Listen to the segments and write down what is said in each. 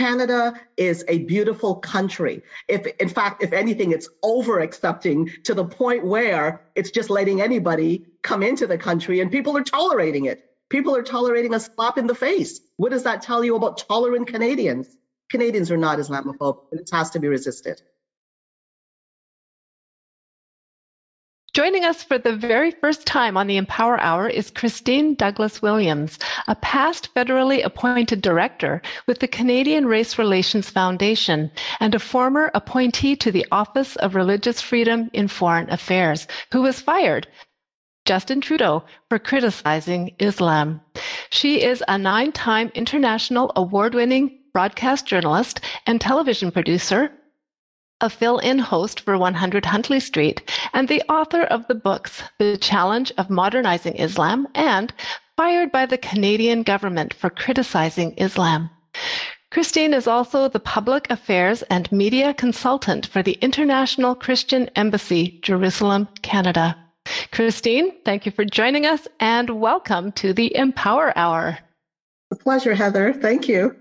Canada is a beautiful country. If, in fact, if anything, it's over accepting to the point where it's just letting anybody come into the country and people are tolerating it. People are tolerating a slap in the face. What does that tell you about tolerant Canadians? Canadians are not Islamophobic, and it has to be resisted. Joining us for the very first time on the Empower Hour is Christine Douglass Williams, a past federally appointed director with the Canadian Race Relations Foundation and a former appointee to the Office of Religious Freedom in Foreign Affairs, who was fired Justin Trudeau for criticizing Islam. She is a nine time international award winning broadcast journalist and television producer a fill-in host for 100 Huntley Street, and the author of the books The Challenge of Modernizing Islam and Fired by the Canadian Government for Criticizing Islam. Christine is also the public affairs and media consultant for the International Christian Embassy, Jerusalem, Canada. Christine, thank you for joining us and welcome to the Empower Hour. A pleasure, Heather. Thank you.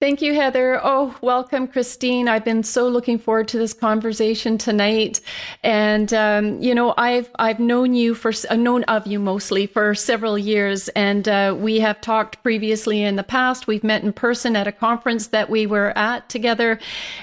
Thank you, Heather. Oh, welcome, Christine. I've been so looking forward to this conversation tonight. And um, you know, I've I've known you for uh, known of you mostly for several years, and uh, we have talked previously in the past. We've met in person at a conference that we were at together,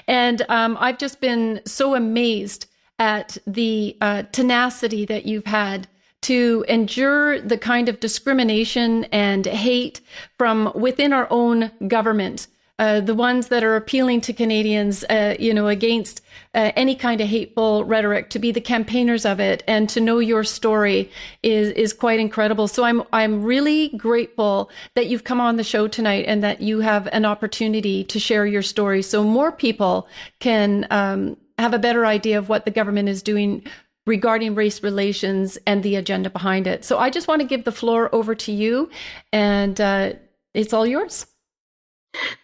and um, I've just been so amazed at the uh, tenacity that you've had to endure the kind of discrimination and hate from within our own government uh, the ones that are appealing to Canadians, uh, you know, against uh, any kind of hateful rhetoric, to be the campaigners of it, and to know your story is is quite incredible. So I'm I'm really grateful that you've come on the show tonight and that you have an opportunity to share your story, so more people can um, have a better idea of what the government is doing regarding race relations and the agenda behind it. So I just want to give the floor over to you, and uh, it's all yours.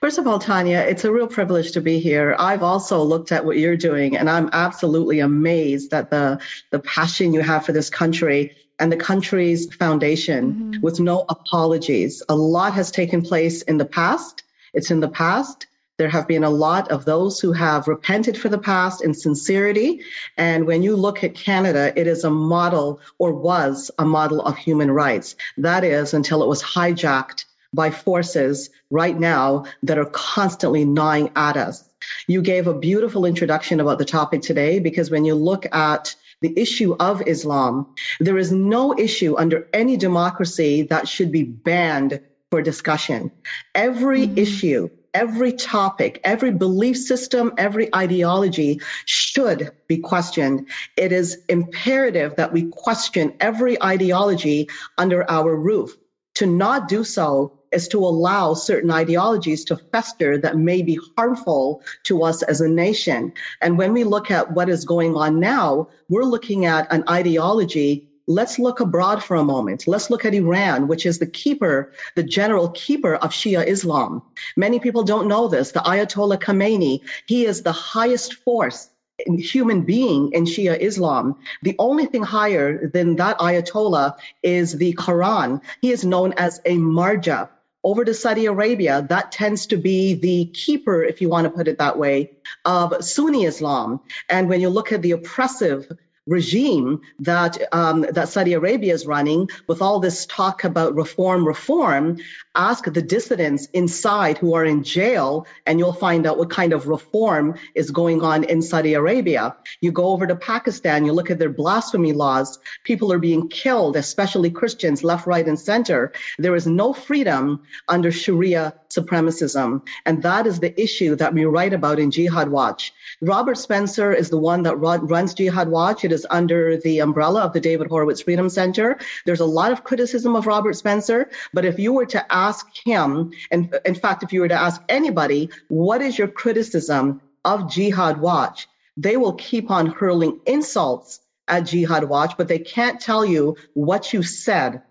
First of all, Tanya, it's a real privilege to be here. I've also looked at what you're doing, and I'm absolutely amazed at the, the passion you have for this country and the country's foundation mm-hmm. with no apologies. A lot has taken place in the past. It's in the past. There have been a lot of those who have repented for the past in sincerity. And when you look at Canada, it is a model or was a model of human rights. That is until it was hijacked by forces right now that are constantly gnawing at us. You gave a beautiful introduction about the topic today because when you look at the issue of Islam, there is no issue under any democracy that should be banned for discussion. Every mm-hmm. issue, every topic, every belief system, every ideology should be questioned. It is imperative that we question every ideology under our roof. To not do so is to allow certain ideologies to fester that may be harmful to us as a nation. And when we look at what is going on now, we're looking at an ideology Let's look abroad for a moment. Let's look at Iran, which is the keeper, the general keeper of Shia Islam. Many people don't know this. The Ayatollah Khamenei, he is the highest force human being in Shia Islam. The only thing higher than that Ayatollah is the Quran. He is known as a marja over to Saudi Arabia, that tends to be the keeper, if you want to put it that way, of Sunni Islam. And when you look at the oppressive regime that um, that Saudi Arabia is running, with all this talk about reform, reform, ask the dissidents inside who are in jail, and you'll find out what kind of reform is going on in Saudi Arabia. You go over to Pakistan, you look at their blasphemy laws. People are being killed, especially Christians, left, right, and center. There is no freedom under Sharia supremacism, and that is the issue that we write about in Jihad Watch. Robert Spencer is the one that runs Jihad Watch. It is under the umbrella of the David Horowitz Freedom Center. There's a lot of criticism of Robert Spencer, but if you were to ask him, and in fact, if you were to ask anybody, what is your criticism of Jihad Watch? They will keep on hurling insults at Jihad Watch, but they can't tell you what you said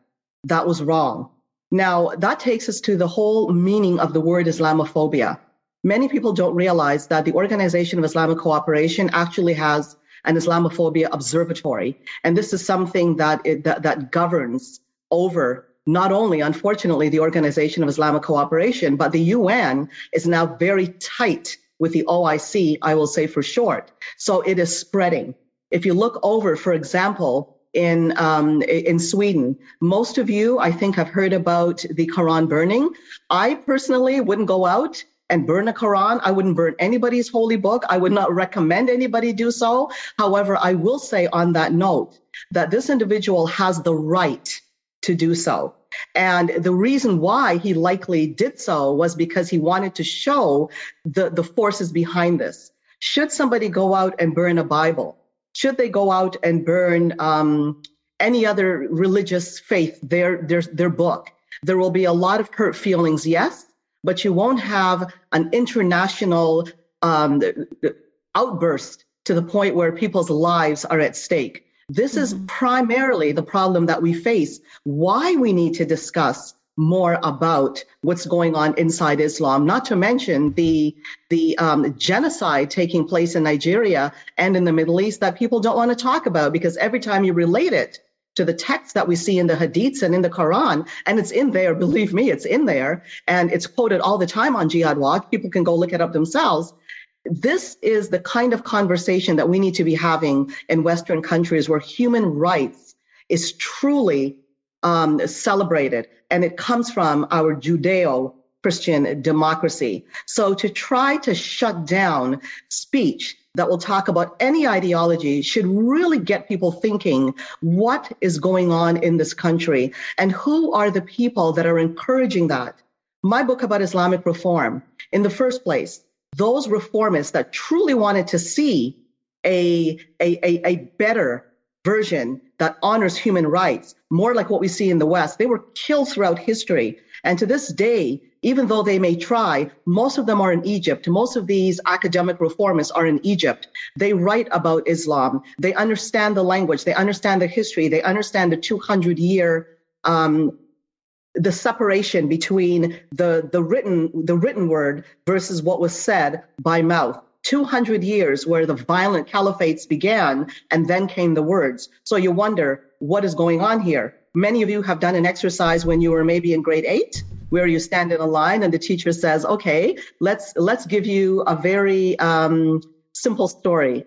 that was wrong. Now, that takes us to the whole meaning of the word Islamophobia. Many people don't realize that the Organization of Islamic Cooperation actually has an Islamophobia observatory. And this is something that, it, that, that governs over not only, unfortunately, the Organization of Islamic Cooperation, but the UN is now very tight with the OIC, I will say for short. So it is spreading. If you look over, for example, in um, in Sweden, most of you, I think, have heard about the Quran burning. I personally wouldn't go out and burn a Quran. I wouldn't burn anybody's holy book. I would not recommend anybody do so. However, I will say on that note that this individual has the right to do so. And the reason why he likely did so was because he wanted to show the, the forces behind this. Should somebody go out and burn a Bible? Should they go out and burn um, any other religious faith, their, their, their book? There will be a lot of hurt feelings, yes, but you won't have an international um, outburst to the point where people's lives are at stake. This mm-hmm. is primarily the problem that we face, why we need to discuss more about what's going on inside Islam, not to mention the the um, genocide taking place in Nigeria and in the Middle East that people don't want to talk about because every time you relate it to the text that we see in the hadiths and in the Quran, and it's in there, believe me, it's in there, and it's quoted all the time on Jihad Watch. People can go look it up themselves this is the kind of conversation that we need to be having in Western countries where human rights is truly um, celebrated, and it comes from our Judeo Christian democracy. So to try to shut down speech that will talk about any ideology should really get people thinking what is going on in this country and who are the people that are encouraging that. My book about Islamic reform, in the first place, those reformists that truly wanted to see a, a, a, a better version that honors human rights, more like what we see in the West, they were killed throughout history. And to this day, even though they may try, most of them are in Egypt. Most of these academic reformists are in Egypt. They write about Islam. They understand the language. They understand the history. They understand the 200 year um, the separation between the, the written the written word versus what was said by mouth 200 years where the violent caliphates began and then came the words so you wonder what is going on here many of you have done an exercise when you were maybe in grade 8 where you stand in a line and the teacher says okay let's let's give you a very um, simple story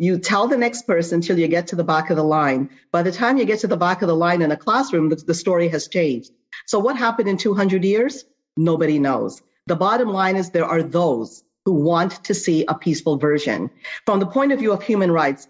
you tell the next person till you get to the back of the line. By the time you get to the back of the line in a classroom, the, the story has changed. So what happened in 200 years? Nobody knows. The bottom line is there are those who want to see a peaceful version. From the point of view of human rights,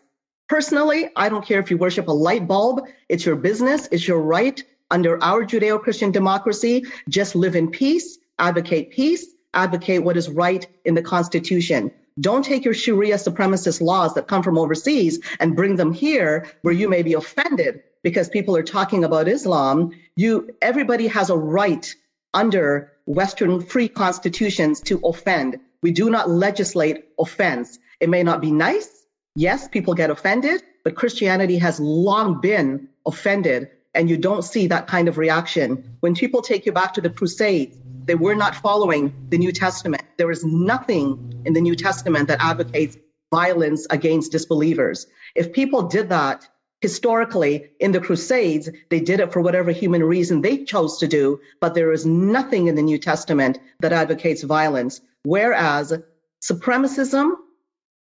personally, I don't care if you worship a light bulb. It's your business. It's your right under our Judeo-Christian democracy. Just live in peace, advocate peace, advocate what is right in the Constitution. Don't take your Sharia supremacist laws that come from overseas and bring them here where you may be offended because people are talking about Islam. You, everybody has a right under Western free constitutions to offend. We do not legislate offense. It may not be nice. Yes, people get offended, but Christianity has long been offended and you don't see that kind of reaction. When people take you back to the Crusades, they were not following the New Testament. There is nothing in the New Testament that advocates violence against disbelievers. If people did that historically in the Crusades, they did it for whatever human reason they chose to do, but there is nothing in the New Testament that advocates violence. Whereas supremacism,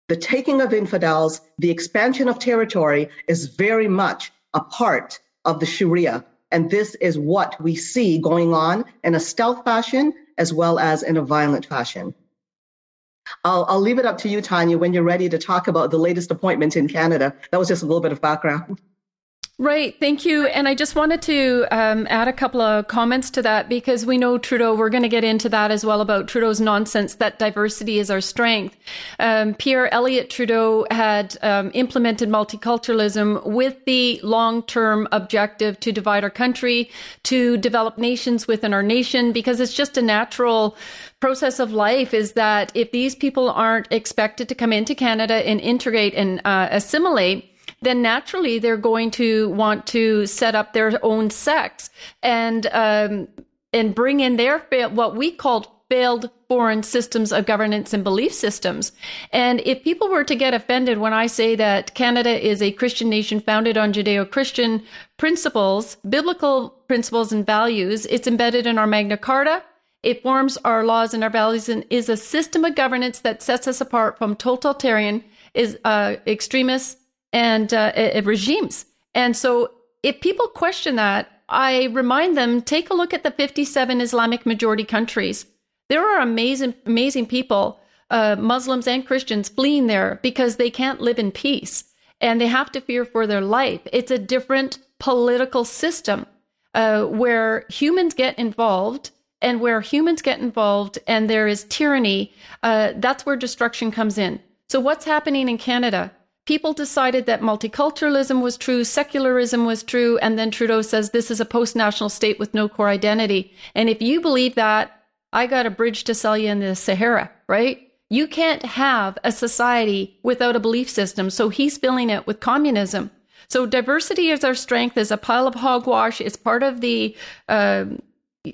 the taking of infidels, the expansion of territory is very much a part of the Sharia. And this is what we see going on in a stealth fashion as well as in a violent fashion. I'll, I'll leave it up to you, Tanya, when you're ready to talk about the latest appointment in Canada. That was just a little bit of background. Right. Thank you. And I just wanted to um, add a couple of comments to that because we know Trudeau, we're going to get into that as well about Trudeau's nonsense that diversity is our strength. Um, Pierre Elliott Trudeau had um, implemented multiculturalism with the long term objective to divide our country, to develop nations within our nation, because it's just a natural process of life is that if these people aren't expected to come into Canada and integrate and uh, assimilate, then naturally they're going to want to set up their own sects and um, and bring in their what we called failed foreign systems of governance and belief systems. And if people were to get offended when I say that Canada is a Christian nation founded on Judeo Christian principles, biblical principles and values, it's embedded in our Magna Carta. It forms our laws and our values and is a system of governance that sets us apart from totalitarian is uh, extremists and uh, uh, regimes. And so if people question that, I remind them take a look at the 57 Islamic majority countries. There are amazing, amazing people, uh, Muslims and Christians, fleeing there because they can't live in peace and they have to fear for their life. It's a different political system uh, where humans get involved. And where humans get involved and there is tyranny, uh, that's where destruction comes in. So, what's happening in Canada? People decided that multiculturalism was true, secularism was true, and then Trudeau says this is a post national state with no core identity. And if you believe that, I got a bridge to sell you in the Sahara, right? You can't have a society without a belief system. So he's filling it with communism. So diversity is our strength, is a pile of hogwash, is part of the uh,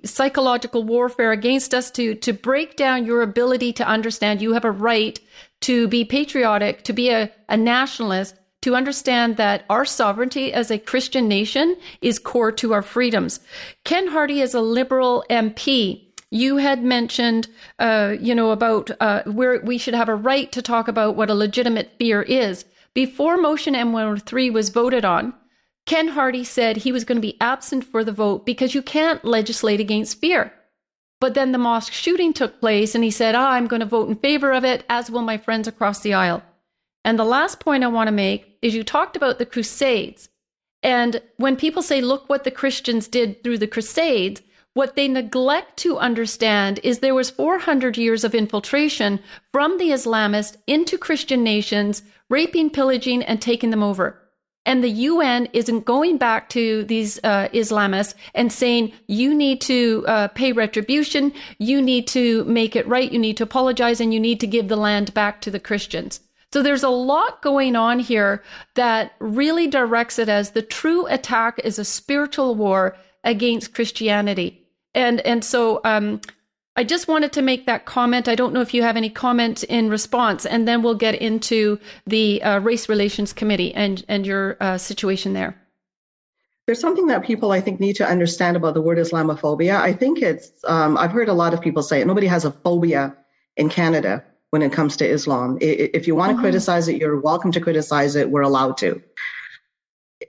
psychological warfare against us to to break down your ability to understand you have a right to be patriotic, to be a, a nationalist, to understand that our sovereignty as a Christian nation is core to our freedoms. Ken Hardie is a liberal MP. You had mentioned, uh, you know, about uh, where we should have a right to talk about what a legitimate fear is. Before motion M103 was voted on, Ken Hardie said he was going to be absent for the vote because you can't legislate against fear. But then the mosque shooting took place, and he said, ah, I'm going to vote in favor of it, as will my friends across the aisle. And the last point I want to make is you talked about the Crusades. And when people say, look what the Christians did through the Crusades, what they neglect to understand is there was 400 years of infiltration from the Islamists into Christian nations, raping, pillaging, and taking them over. And the UN isn't going back to these uh, Islamists and saying, you need to uh, pay retribution, you need to make it right, you need to apologize, and you need to give the land back to the Christians. So there's a lot going on here that really directs it as the true attack is a spiritual war against Christianity. And, and so, um, I just wanted to make that comment. I don't know if you have any comment in response, and then we'll get into the uh, Race Relations Committee and, and your uh, situation there. There's something that people, I think, need to understand about the word Islamophobia. I think it's, um, I've heard a lot of people say it. Nobody has a phobia in Canada when it comes to Islam. If you want to mm-hmm. criticize it, you're welcome to criticize it. We're allowed to.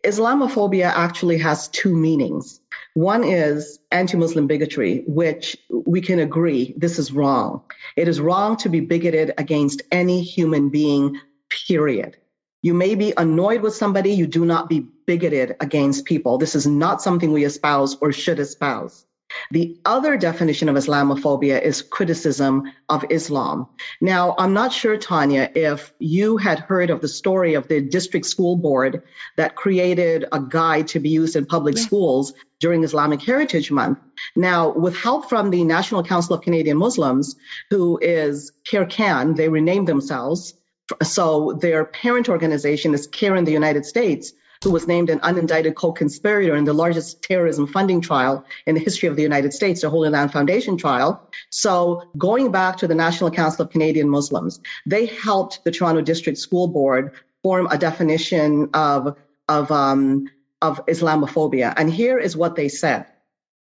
Islamophobia actually has two meanings. One is anti Muslim bigotry, which we can agree this is wrong. It is wrong to be bigoted against any human being, period. You may be annoyed with somebody, you do not be bigoted against people. This is not something we espouse or should espouse. The other definition of Islamophobia is criticism of Islam. Now, I'm not sure, Tanya, if you had heard of the story of the district school board that created a guide to be used in public yeah. schools during Islamic Heritage Month. Now, with help from the National Council of Canadian Muslims, who is CAIR-CAN, they renamed themselves. So their parent organization is CARE in the United States who was named an unindicted co-conspirator in the largest terrorism funding trial in the history of the United States, the Holy Land Foundation trial. So going back to the National Council of Canadian Muslims, they helped the Toronto District School Board form a definition of, of, um, of Islamophobia. And here is what they said.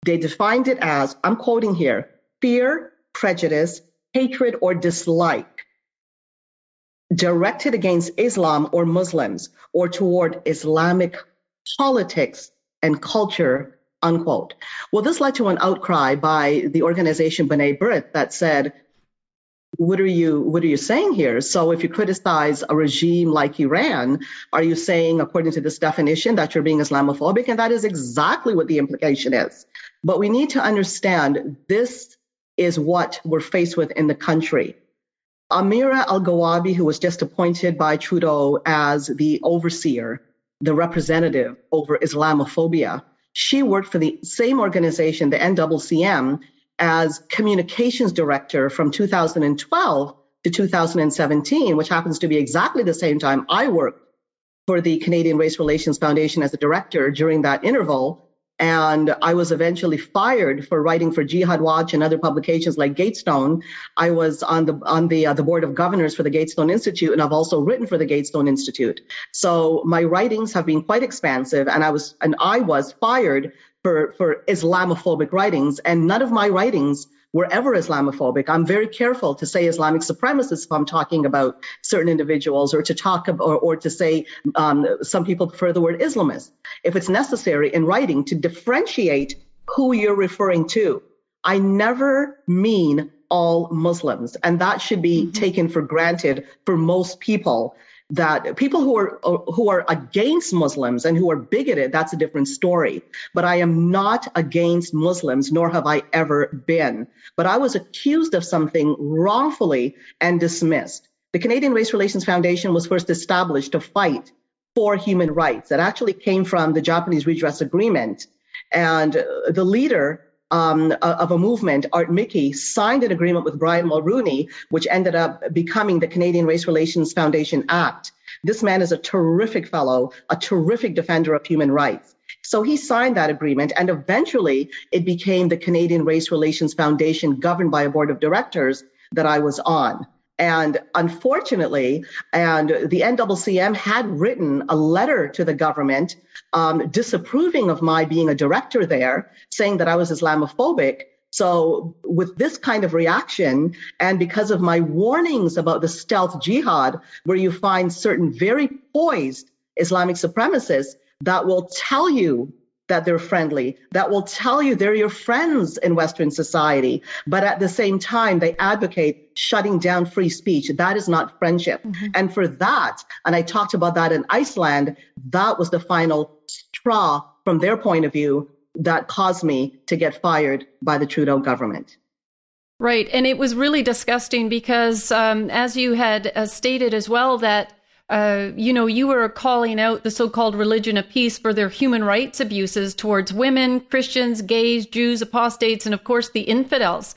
They defined it as, I'm quoting here, fear, prejudice, hatred, or dislike directed against Islam or Muslims or toward Islamic politics and culture, unquote. Well, this led to an outcry by the organization B'nai B'rith that said, what are you what are you saying here? So if you criticize a regime like iran are you saying according to this definition that you're being islamophobic? And that is exactly what the implication is. But we need to understand this is what we're faced with in the country Amira Elghawaby, who was just appointed by Trudeau as the overseer, the representative over Islamophobia, she worked for the same organization, the NCCM, as communications director from 2012 to 2017, which happens to be exactly the same time I worked for the Canadian Race Relations Foundation as a director during that interval. And I was eventually fired for writing for Jihad Watch and other publications like Gatestone. I was on the on the uh, the board of governors for the Gatestone Institute, and I've also written for the Gatestone Institute. So my writings have been quite expansive, and I was and I was fired for for Islamophobic writings, and none of my writings were ever Islamophobic. I'm very careful to say Islamic supremacists if I'm talking about certain individuals or to talk about, or, or to say um, some people prefer the word Islamist. If it's necessary in writing to differentiate who you're referring to, I never mean all Muslims. And that should be mm-hmm. taken for granted for most people that people who are who are against Muslims and who are bigoted, that's a different story. But I am not against Muslims, nor have I ever been. But I was accused of something wrongfully and dismissed. The Canadian Race Relations Foundation was first established to fight for human rights. That actually came from the Japanese Redress Agreement. And uh, the leader um, of a movement, Art Miki, signed an agreement with Brian Mulroney, which ended up becoming the Canadian Race Relations Foundation Act. This man is a terrific fellow, a terrific defender of human rights. So he signed that agreement, and eventually it became the Canadian Race Relations Foundation, governed by a board of directors that I was on. And unfortunately, and the NCCM had written a letter to the government um, disapproving of my being a director there, saying that I was Islamophobic. So, with this kind of reaction, and because of my warnings about the stealth jihad, where you find certain very poised Islamic supremacists that will tell you that they're friendly, that will tell you they're your friends in Western society. But at the same time, they advocate shutting down free speech. That is not friendship. Mm-hmm. And for that, and I talked about that in Iceland, that was the final straw from their point of view that caused me to get fired by the Trudeau government. Right. And it was really disgusting because, um, as you had uh, stated as well, that uh, you know, you were calling out the so-called religion of peace for their human rights abuses towards women, Christians, gays, Jews, apostates, and of course the infidels.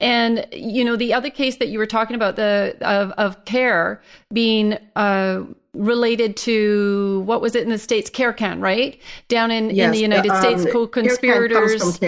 And you know, the other case that you were talking about, the of, of CAIR being uh, related to what was it in the states, CAIR-CAN, right? Down in yes, in the United um, States, co-conspirators.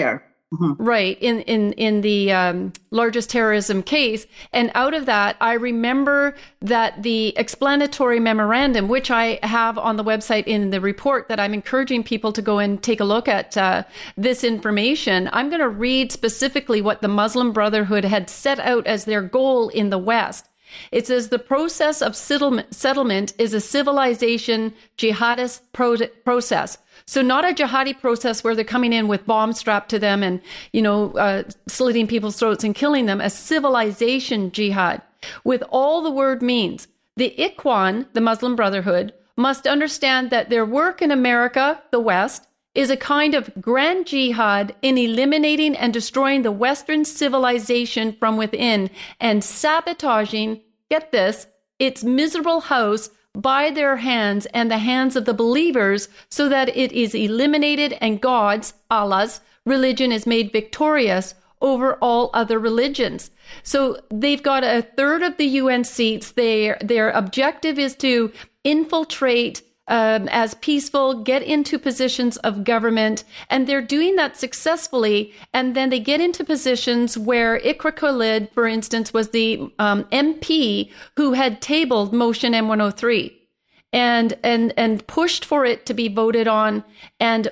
Mm-hmm. Right in in in the um, largest terrorism case, and out of that, I remember that the explanatory memorandum, which I have on the website in the report, that I'm encouraging people to go and take a look at uh, this information. I'm going to read specifically what the Muslim Brotherhood had set out as their goal in the West. It says the process of settlement is a civilization jihadist pro- process so not a jihadi process where they're coming in with bombs strapped to them and, you know, uh, slitting people's throats and killing them. A civilization jihad with all the word means. The Ikhwan, the Muslim Brotherhood, must understand that their work in America, the West, is a kind of grand jihad in eliminating and destroying the Western civilization from within and sabotaging, get this, its miserable house by their hands and the hands of the believers so that it is eliminated and God's, Allah's, religion is made victorious over all other religions. So they've got a third of the UN seats. Their, their objective is to infiltrate um, as peaceful, get into positions of government, and they're doing that successfully. And then they get into positions where Iqra Khalid, for instance, was the um, MP who had tabled motion M103 and and and pushed for it to be voted on and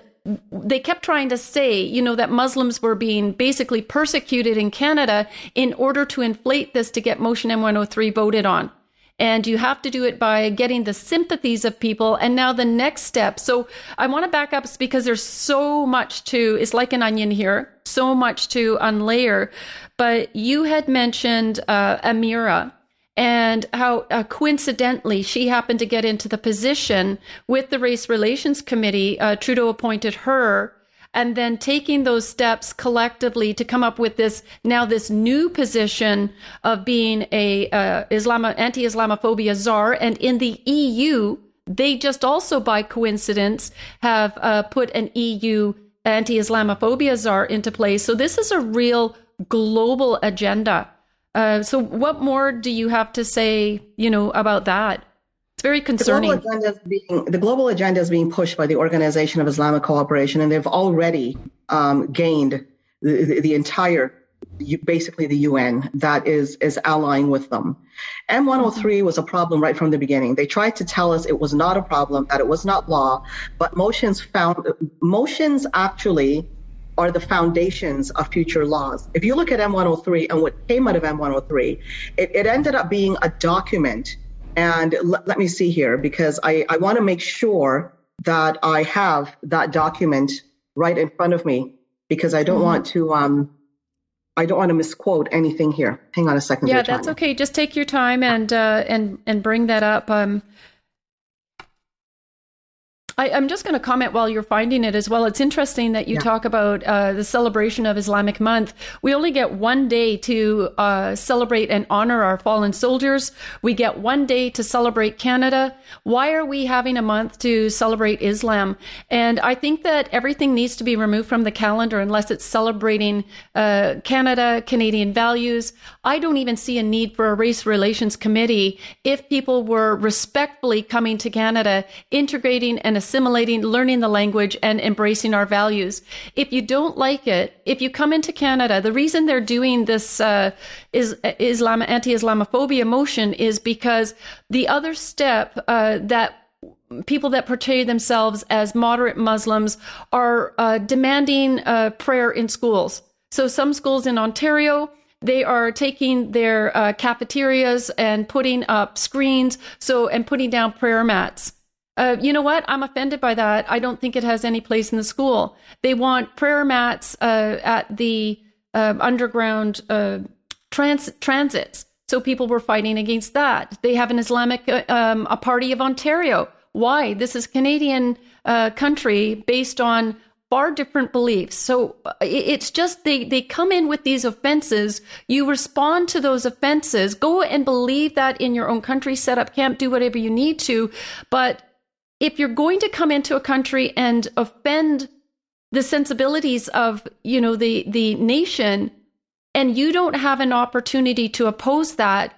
they kept trying to say, you know, that Muslims were being basically persecuted in Canada in order to inflate this to get Motion M103 voted on and you have to do it by getting the sympathies of people. And now the next step. So I want to back up because there's so much to, it's like an onion here, so much to unlayer. But you had mentioned uh, Amira and how uh, coincidentally she happened to get into the position with the Race Relations Committee. Uh, Trudeau appointed her and then taking those steps collectively to come up with this now this new position of being a uh, Islam anti-Islamophobia czar, and in the EU they just also by coincidence have uh, put an EU anti-Islamophobia czar into place. So this is a real global agenda. Uh, so what more do you have to say, you know, about that? It's very concerning. The global, agenda is being, the global agenda is being pushed by the Organization of Islamic Cooperation, and they've already um, gained the, the, the entire basically the UN that is is allying with them. M103 was a problem right from the beginning. They tried to tell us it was not a problem, that it was not law, but motions found motions actually are the foundations of future laws. If you look at M103 and what came out of M103, it, it ended up being a document. And l- let me see here because I, I want to make sure that I have that document right in front of me because I don't mm-hmm. want to um, I don't want to misquote anything here. Hang on a second. Yeah, that's okay. Just take your time and uh, and and bring that up. Um, I, am just going to comment while you're finding it as well. It's interesting that you yeah. talk about uh, the celebration of Islamic Month. We only get one day to uh, celebrate and honor our fallen soldiers. We get one day to celebrate Canada. Why are we having a month to celebrate Islam? And I think that everything needs to be removed from the calendar unless it's celebrating uh, Canada, Canadian values. I don't even see a need for a race relations committee if people were respectfully coming to Canada, integrating and assimilating, learning the language, and embracing our values. If you don't like it, if you come into Canada, the reason they're doing this uh, is Islam anti-Islamophobia motion is because the other step uh, that people that portray themselves as moderate Muslims are uh, demanding uh, prayer in schools. So some schools in Ontario they are taking their uh, cafeterias and putting up screens so and putting down prayer mats uh, you know what? I'm offended by that. I don't think it has any place in the school. They want prayer mats uh, at the uh, underground uh, trans- transits. So people were fighting against that. They have an Islamic uh, um, a party of Ontario. Why? This is Canadian uh, country based on far different beliefs. So it's just they they come in with these offenses. You respond to those offenses. Go and believe that in your own country. Set up camp. Do whatever you need to, but if you're going to come into a country and offend the sensibilities of you know the the nation and you don't have an opportunity to oppose that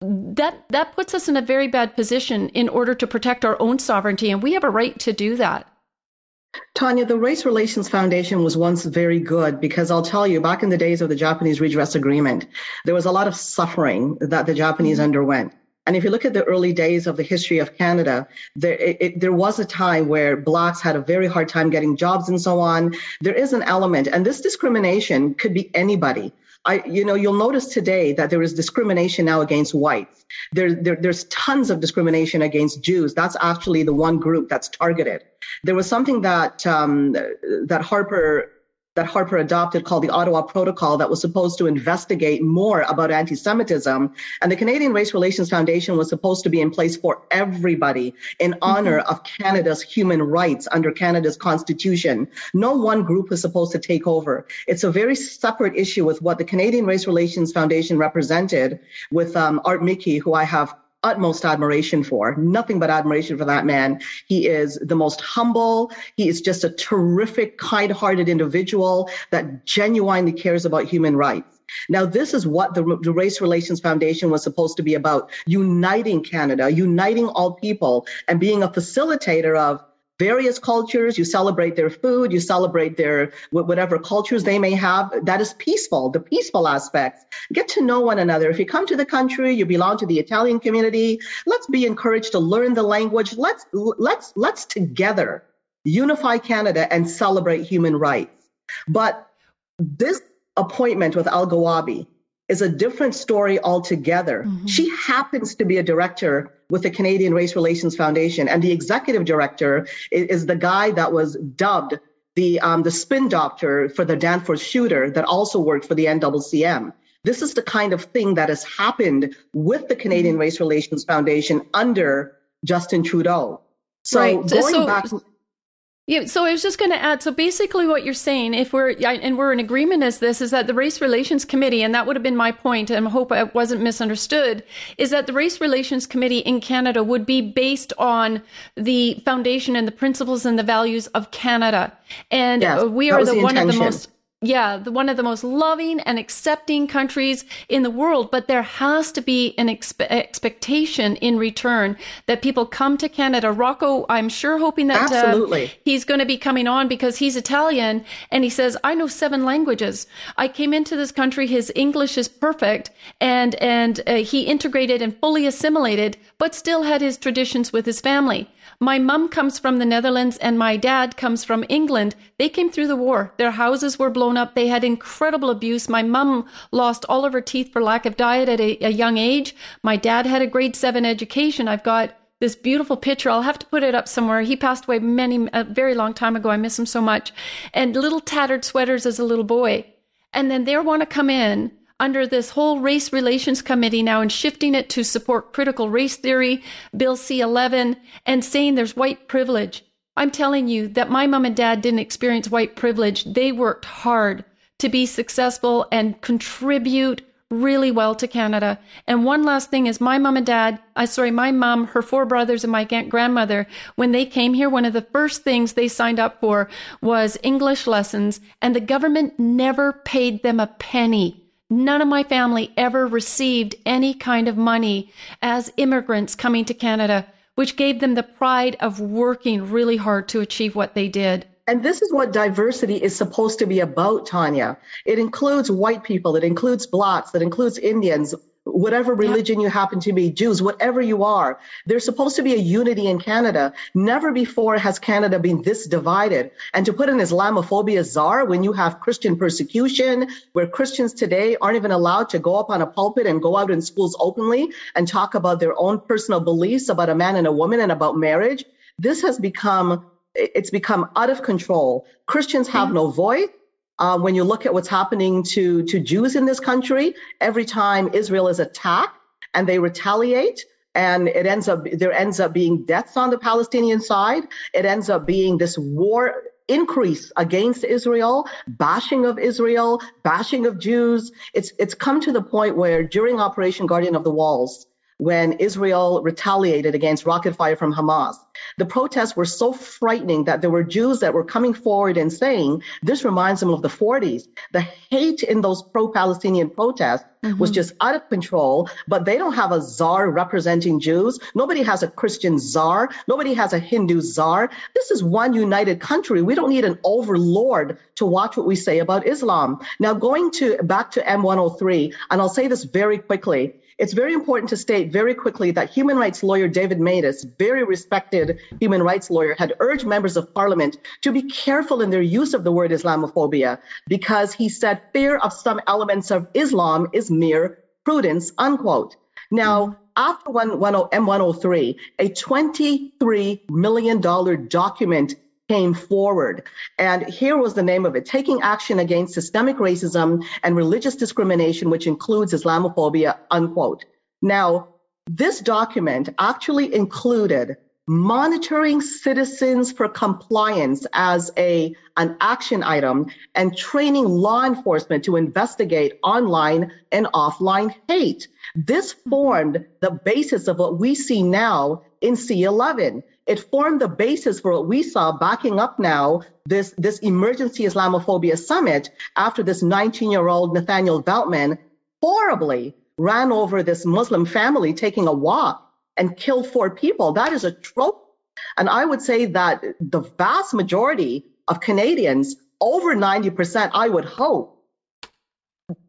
that that puts us in a very bad position in order to protect our own sovereignty and we have a right to do that Tanya, the Race Relations Foundation was once very good because I'll tell you, back in the days of the Japanese Redress Agreement, there was a lot of suffering that the Japanese mm-hmm. underwent. And if you look at the early days of the history of Canada, there, it, it, there was a time where blacks had a very hard time getting jobs and so on. There is an element, and this discrimination could be anybody. I, you know, you'll notice today that there is discrimination now against whites. There, there, there's tons of discrimination against Jews. That's actually the one group that's targeted. There was something that um, that Harper that Harper adopted called the Ottawa Protocol that was supposed to investigate more about anti Semitism. And the Canadian Race Relations Foundation was supposed to be in place for everybody in mm-hmm. honor mm-hmm. of Canada's human rights under Canada's constitution. No one group was supposed to take over. It's a very separate issue with what the Canadian Race Relations Foundation represented with um, Art Miki, who I have utmost admiration for, nothing but admiration for that man. He is the most humble. He is just a terrific, kind hearted individual that genuinely cares about human rights. Now, this is what the, the, Race Relations Foundation was supposed to be about uniting Canada, uniting all people, and being a facilitator of various cultures. You celebrate their food, you celebrate their whatever cultures they may have. That is peaceful, the peaceful aspects. Get to know one another. If you come to the country, you belong to the Italian community, let's be encouraged to learn the language. Let's, let's, let's together unify Canada and celebrate human rights. But this appointment with Elghawaby is a different story altogether. Mm-hmm. She happens to be a director with the Canadian Race Relations Foundation, and the executive director is, is the guy that was dubbed the um, the spin doctor for the Danforth shooter that also worked for the NCCM. This is the kind of thing that has happened with the Canadian mm-hmm. Race Relations Foundation under Justin Trudeau. So right. going so, back. Yeah, so I was just going to add. So basically, what you're saying, if we're and we're in agreement as this, is that the Race Relations Committee, and that would have been my point, and I hope I wasn't misunderstood, is that the Race Relations Committee in Canada would be based on the foundation and the principles and the values of Canada, and yes, we are the, the one of the most yeah, the, one of the most loving and accepting countries in the world, but there has to be an expe- expectation in return that people come to Canada. Rocco, I'm sure hoping that uh, Absolutely. Uh, he's going to be coming on because he's Italian and he says, I know seven languages. I came into this country, his English is perfect and, and uh, he integrated and fully assimilated, but still had his traditions with his family. My mum comes from the Netherlands and my dad comes from England. They came through the war. Their houses were blown up. They had incredible abuse. My mum lost all of her teeth for lack of diet at a, a young age. My dad had a grade seven education. I've got this beautiful picture. I'll have to put it up somewhere. He passed away many, a very long time ago. I miss him so much. And little tattered sweaters as a little boy. And then they want to come in under this whole race relations committee now and shifting it to support critical race theory, Bill C 11, and saying there's white privilege. I'm telling you that my mom and dad didn't experience white privilege. They worked hard to be successful and contribute really well to Canada. And one last thing is my mom and dad, I sorry, my mom, her four brothers and my aunt grandmother, when they came here, one of the first things they signed up for was English lessons and the government never paid them a penny. None of my family ever received any kind of money as immigrants coming to Canada, which gave them the pride of working really hard to achieve what they did. And this is what diversity is supposed to be about, Tanya. It includes white people, it includes blacks, it includes Indians, whatever religion you happen to be, Jews, whatever you are. There's supposed to be a unity in Canada. Never before has Canada been this divided. And to put an Islamophobia czar when you have Christian persecution, where Christians today aren't even allowed to go up on a pulpit and go out in schools openly and talk about their own personal beliefs about a man and a woman and about marriage. This has become it's become out of control. Christians have no voice. Uh, when you look at what's happening to, to Jews in this country, every time Israel is attacked and they retaliate, and it ends up there ends up being deaths on the Palestinian side. It ends up being this war increase against Israel, bashing of Israel, bashing of Jews. It's it's come to the point where during Operation Guardian of the Walls, when Israel retaliated against rocket fire from Hamas. The protests were so frightening that there were Jews that were coming forward and saying, this reminds them of the 40s. The hate in those pro-Palestinian protests mm-hmm. was just out of control, but they don't have a czar representing Jews. Nobody has a Christian czar. Nobody has a Hindu czar. This is one united country. We don't need an overlord to watch what we say about Islam. Now going to back to M103, and I'll say this very quickly. It's very important to state very quickly that human rights lawyer David Matas, very respected human rights lawyer, had urged members of parliament to be careful in their use of the word Islamophobia because he said fear of some elements of Islam is mere prudence, unquote. Now, after one, one, M103, a $23 million document came forward. And here was the name of it Taking Action Against Systemic Racism and Religious Discrimination, which includes Islamophobia, unquote. Now, this document actually included monitoring citizens for compliance as a an action item and training law enforcement to investigate online and offline hate. This formed the basis of what we see now in C11 it formed the basis for what we saw backing up now this, this emergency Islamophobia summit after this 19 year old Nathaniel Veltman horribly ran over this Muslim family taking a walk and killed four people. That is a trope. And I would say that the vast majority of Canadians, over 90%, I would hope,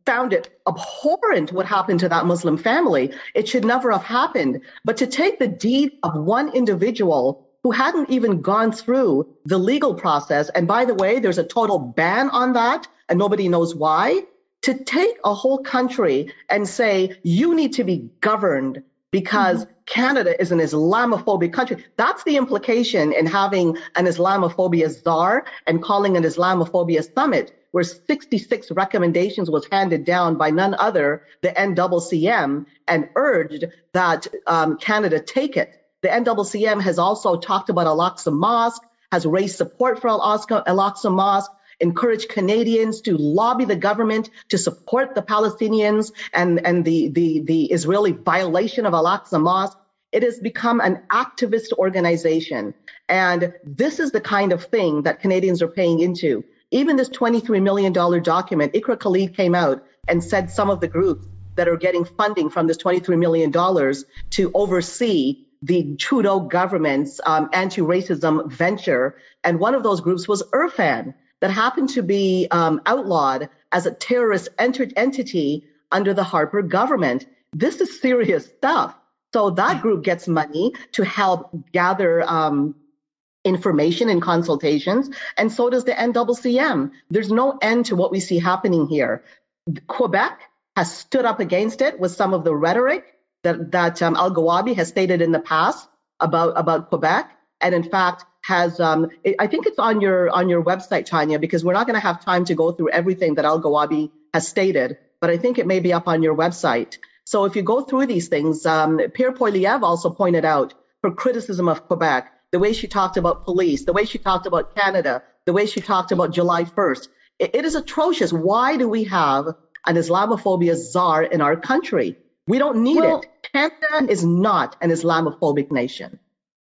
found it abhorrent what happened to that Muslim family. It should never have happened. But to take the deed of one individual who hadn't even gone through the legal process, and by the way, there's a total ban on that, and nobody knows why, to take a whole country and say, you need to be governed because mm-hmm. Canada is an Islamophobic country. That's the implication in having an Islamophobia czar and calling an Islamophobia summit where 66 recommendations was handed down by none other, the NCCM, and urged that um, Canada take it. The NCCM has also talked about Al-Aqsa Mosque, has raised support for Al-Aqsa Mosque, encouraged Canadians to lobby the government to support the Palestinians and, and the, the, the Israeli violation of Al-Aqsa Mosque. It has become an activist organization. And this is the kind of thing that Canadians are paying into Even this $23 million document, Iqra Khalid came out and said some of the groups that are getting funding from this $23 million to oversee the Trudeau government's um, anti racism venture. And one of those groups was Irfan, that happened to be um, outlawed as a terrorist ent- entity under the Harper government. This is serious stuff. So that group gets money to help gather um, information and consultations, and so does the NCCM. There's no end to what we see happening here. Quebec has stood up against it with some of the rhetoric that, that um, Elghawaby has stated in the past about, about Quebec. And in fact, has um, it, I think it's on your on your website, Tanya, because we're not going to have time to go through everything that Elghawaby has stated, but I think it may be up on your website. So if you go through these things, um, Pierre Poilievre also pointed out her criticism of Quebec, the way she talked about police, the way she talked about Canada, the way she talked about July 1st. it, it is atrocious. Why do we have an Islamophobia czar in our country? We don't need well, it. Canada is not an Islamophobic nation.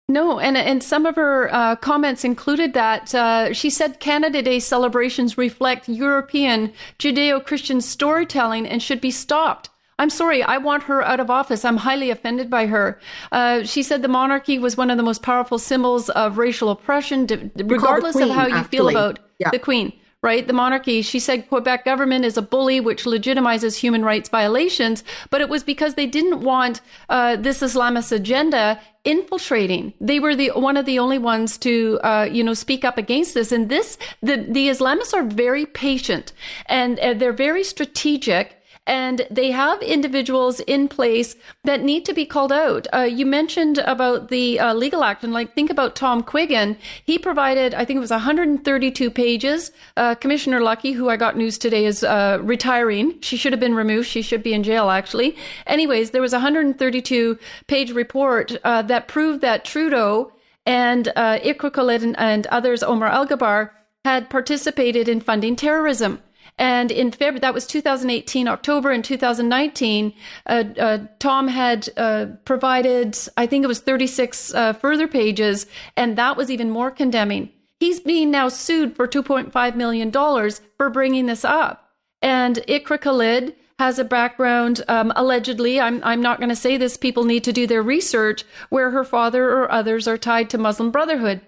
No, and and some of her uh, comments included that uh, she said Canada Day celebrations reflect European Judeo-Christian storytelling and should be stopped. I'm sorry, I want her out of office. I'm highly offended by her. Uh, she said the monarchy was one of the most powerful symbols of racial oppression, regardless queen, of how you actually. feel about yeah. the queen right? The monarchy. She said Quebec government is a bully which legitimizes human rights violations, but it was because they didn't want uh, this Islamist agenda infiltrating. They were the one of the only ones to uh, you know speak up against this. And this the the Islamists are very patient and uh, they're very strategic and they have individuals in place that need to be called out. Uh, you mentioned about the uh, legal action. Like, think about Tom Quiggin. He provided, I think it was 132 pages. Uh, Commissioner Lucki, who I got news today, is uh, retiring. She should have been removed. She should be in jail, actually. Anyways, there was a 132 page report uh, that proved that Trudeau and uh, and, and others, Omar Alghabra, had participated in funding terrorism. And in February, that was 2018, October in 2019, uh, uh, Tom had uh, provided, I think it was 36 uh, further pages, and that was even more condemning. He's being now sued for $2.5 million for bringing this up. And Iqra Khalid has a background, um, allegedly, I'm, I'm not going to say this, people need to do their research, where her father or others are tied to Muslim Brotherhood.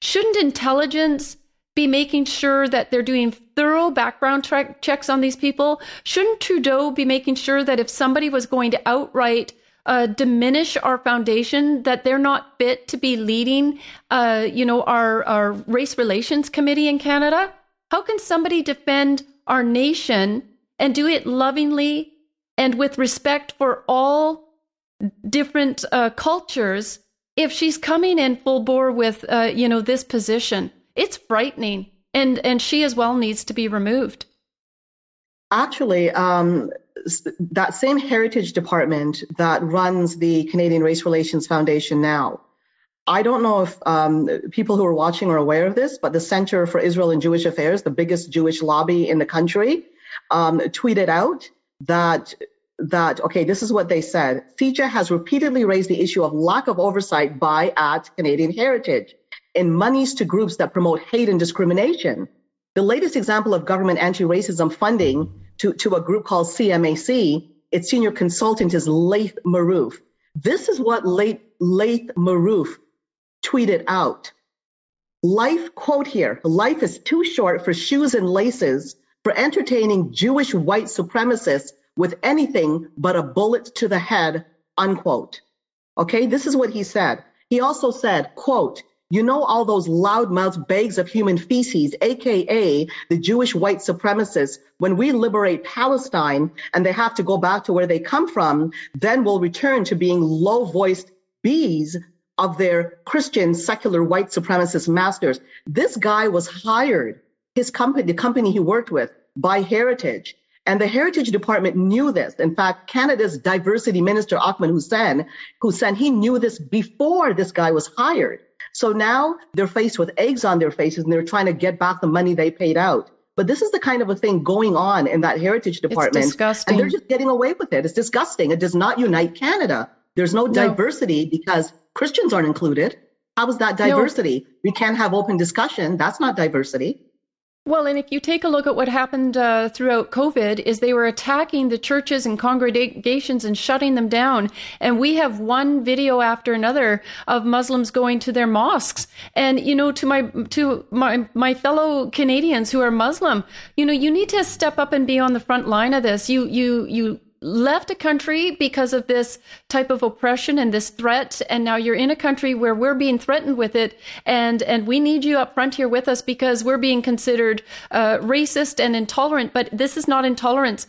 Shouldn't intelligence be making sure that they're doing thorough background tra- checks on these people? Shouldn't Trudeau be making sure that if somebody was going to outright uh, diminish our foundation, that they're not fit to be leading, uh, you know, our, our race relations committee in Canada? How can somebody defend our nation and do it lovingly and with respect for all different uh, cultures if she's coming in full bore with, uh, you know, this position? It's frightening, and and she as well needs to be removed. Actually, um, that same heritage department that runs the Canadian Race Relations Foundation now. I don't know if um, people who are watching are aware of this, but the Center for Israel and Jewish Affairs, the biggest Jewish lobby in the country, um, tweeted out that that okay, this is what they said. CIJA has repeatedly raised the issue of lack of oversight by at Canadian Heritage in monies to groups that promote hate and discrimination. The latest example of government anti-racism funding to, to a group called CMAC, its senior consultant is Laith Marouf. This is what Laith, Laith Marouf tweeted out. Life, quote here, life is too short for shoes and laces for entertaining Jewish white supremacists with anything but a bullet to the head, unquote. Okay, this is what he said. He also said, quote, you know, all those loudmouth bags of human feces, AKA the Jewish white supremacists, when we liberate Palestine and they have to go back to where they come from, then we'll return to being low voiced bees of their Christian secular white supremacist masters. This guy was hired, his company, the company he worked with, by Heritage. And the Heritage Department knew this. In fact, Canada's diversity minister, Ahmed Hussen, Hussen, he knew this before this guy was hired. So now they're faced with eggs on their faces and they're trying to get back the money they paid out. But this is the kind of a thing going on in that heritage department. It's disgusting. And they're just getting away with it. It's disgusting. It does not unite Canada. There's no, no. diversity because Christians aren't included. How is that diversity? No. We can't have open discussion. That's not diversity. Well, and if you take a look at what happened uh, throughout COVID, is they were attacking the churches and congregations and shutting them down. And we have one video after another of Muslims going to their mosques. And you know, to my to my my fellow Canadians who are Muslim, you know, you need to step up and be on the front line of this. You you you left a country because of this type of oppression and this threat and now you're in a country where we're being threatened with it and and we need you up front here with us because we're being considered uh, racist and intolerant but this is not intolerance.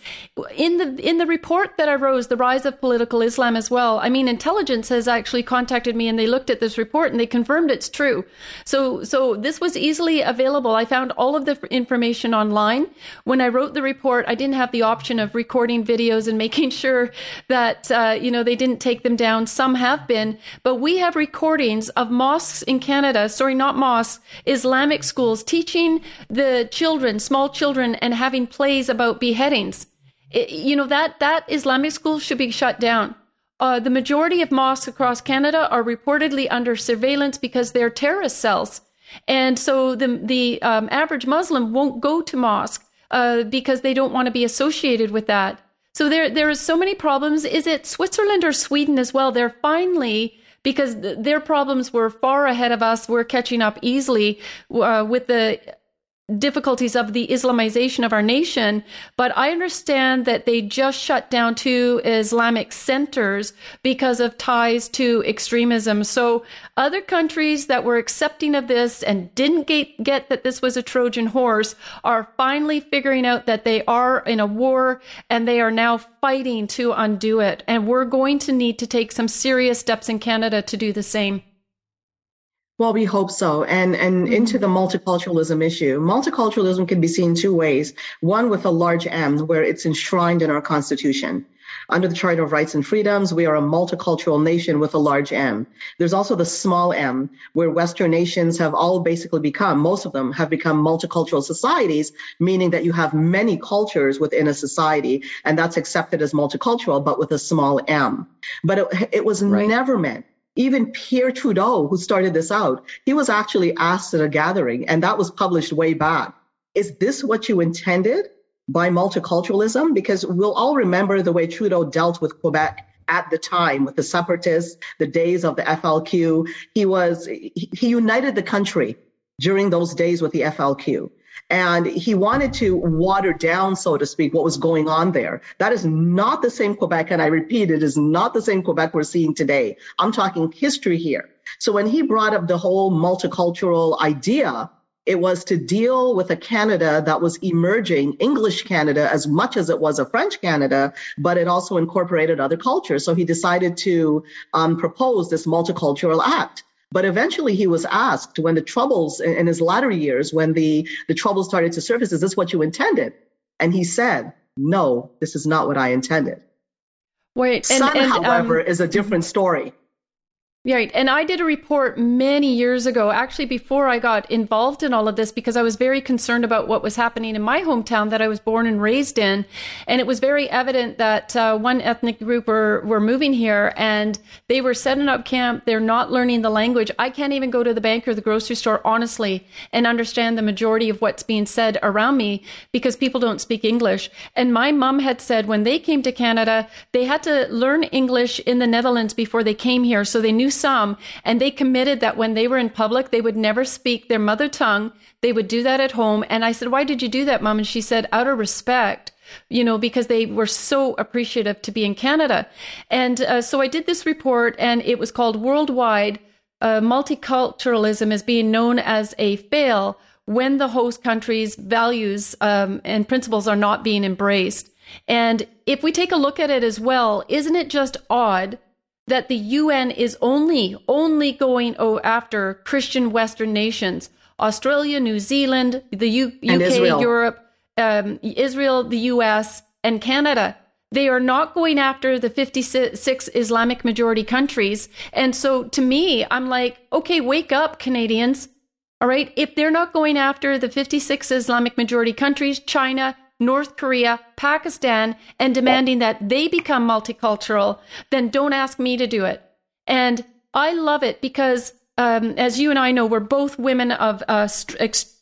In the in the report that I wrote the rise of political Islam as well I mean intelligence has actually contacted me and they looked at this report and they confirmed it's true. So so this was easily available. I found all of the information online. When I wrote the report I didn't have the option of recording videos and making sure that, uh, you know, they didn't take them down. Some have been, but we have recordings of mosques in Canada, sorry, not mosques, Islamic schools teaching the children, small children, and having plays about beheadings. It, you know, that, that Islamic school should be shut down. Uh, the majority of mosques across Canada are reportedly under surveillance because they're terrorist cells. And so the, the um, average Muslim won't go to mosque uh, because they don't want to be associated with that. So there, there is so many problems. Is it Switzerland or Sweden as well? They're finally because th- their problems were far ahead of us. We're catching up easily uh, with the difficulties of the Islamization of our nation, but I understand that they just shut down two Islamic centers because of ties to extremism. So other countries that were accepting of this and didn't get, get that this was a Trojan horse are finally figuring out that they are in a war and they are now fighting to undo it. And we're going to need to take some serious steps in Canada to do the same. Well, we hope so. And and mm-hmm. into the multiculturalism issue. Multiculturalism can be seen two ways. One with a large M, where it's enshrined in our Constitution. Under the Charter of Rights and Freedoms, we are a multicultural nation with a large M. There's also the small m, where Western nations have all basically become, most of them have become multicultural societies, meaning that you have many cultures within a society, and that's accepted as multicultural, but with a small m. But it, it was right. never meant even Pierre Trudeau, who started this out, he was actually asked at a gathering, and that was published way back. Is this what you intended by multiculturalism? Because we'll all remember the way Trudeau dealt with Quebec at the time with the separatists, the days of the FLQ. He was, he united the country during those days with the FLQ. And he wanted to water down, so to speak, what was going on there. That is not the same Quebec. And I repeat, it is not the same Quebec we're seeing today. I'm talking history here. So when he brought up the whole multicultural idea, it was to deal with a Canada that was emerging, English Canada, as much as it was a French Canada, but it also incorporated other cultures. So he decided to um, propose this multicultural act. But eventually he was asked when the troubles in his latter years, when the, the troubles started to surface, is this what you intended? And he said, no, this is not what I intended. Wait, and, Son, and, however, um, is a different story. Right. And I did a report many years ago, actually before I got involved in all of this, because I was very concerned about what was happening in my hometown that I was born and raised in. And it was very evident that uh, one ethnic group were, were moving here and they were setting up camp. They're not learning the language. I can't even go to the bank or the grocery store, honestly, and understand the majority of what's being said around me because people don't speak English. And my mom had said when they came to Canada, they had to learn English in the Netherlands before they came here. So they knew some, and they committed that when they were in public, they would never speak their mother tongue. They would do that at home. And I said, Why did you do that, mom? And she said, Out of respect you know, because they were so appreciative to be in Canada. And uh, so I did this report, and it was called Worldwide uh, Multiculturalism is being known as a fail when the host country's values um, and principles are not being embraced. And if we take a look at it as well, isn't it just odd that the UN is only only going after Christian Western nations, Australia, New Zealand, the U- UK, Europe, um, Israel, the US, and Canada. They are not going after the 56 Islamic majority countries. And so to me, I'm like, okay, wake up, Canadians. All right. If they're not going after the 56 Islamic majority countries, China, North Korea, Pakistan, and demanding that they become multicultural, then don't ask me to do it. And I love it because, um, as you and I know, we're both women of, uh,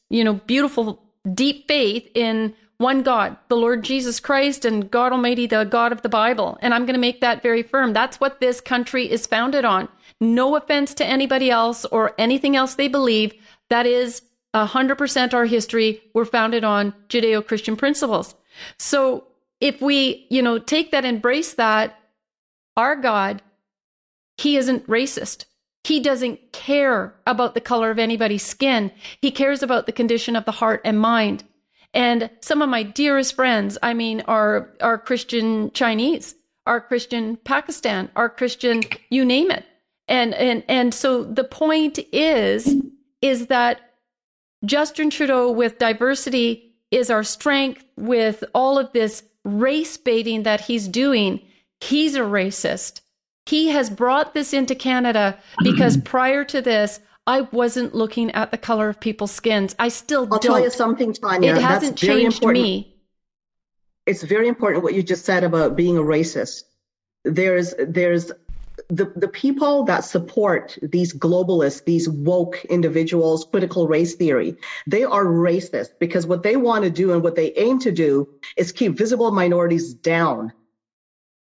you know, beautiful deep faith in one God, the Lord Jesus Christ and God Almighty, the God of the Bible. And I'm going to make that very firm. That's what this country is founded on. No offense to anybody else or anything else they believe. That is 100% our history. We're founded on Judeo Christian principles. So if we, you know, take that, embrace that, our God, He isn't racist. He doesn't care about the color of anybody's skin. He cares about the condition of the heart and mind. And some of my dearest friends, I mean, are, are Christian Chinese, are Christian Pakistan, are Christian, you name it. And, and, and so the point is, is that Justin Trudeau with diversity is our strength with all of this race baiting that he's doing. He's a racist. He has brought this into Canada because prior to this, I wasn't looking at the color of people's skins. I still I'll don't. tell you something, Tanya. It hasn't changed important. me. It's very important what you just said about being a racist. There's there's the, the people that support these globalists, these woke individuals, critical race theory, they are racist because what they want to do and what they aim to do is keep visible minorities down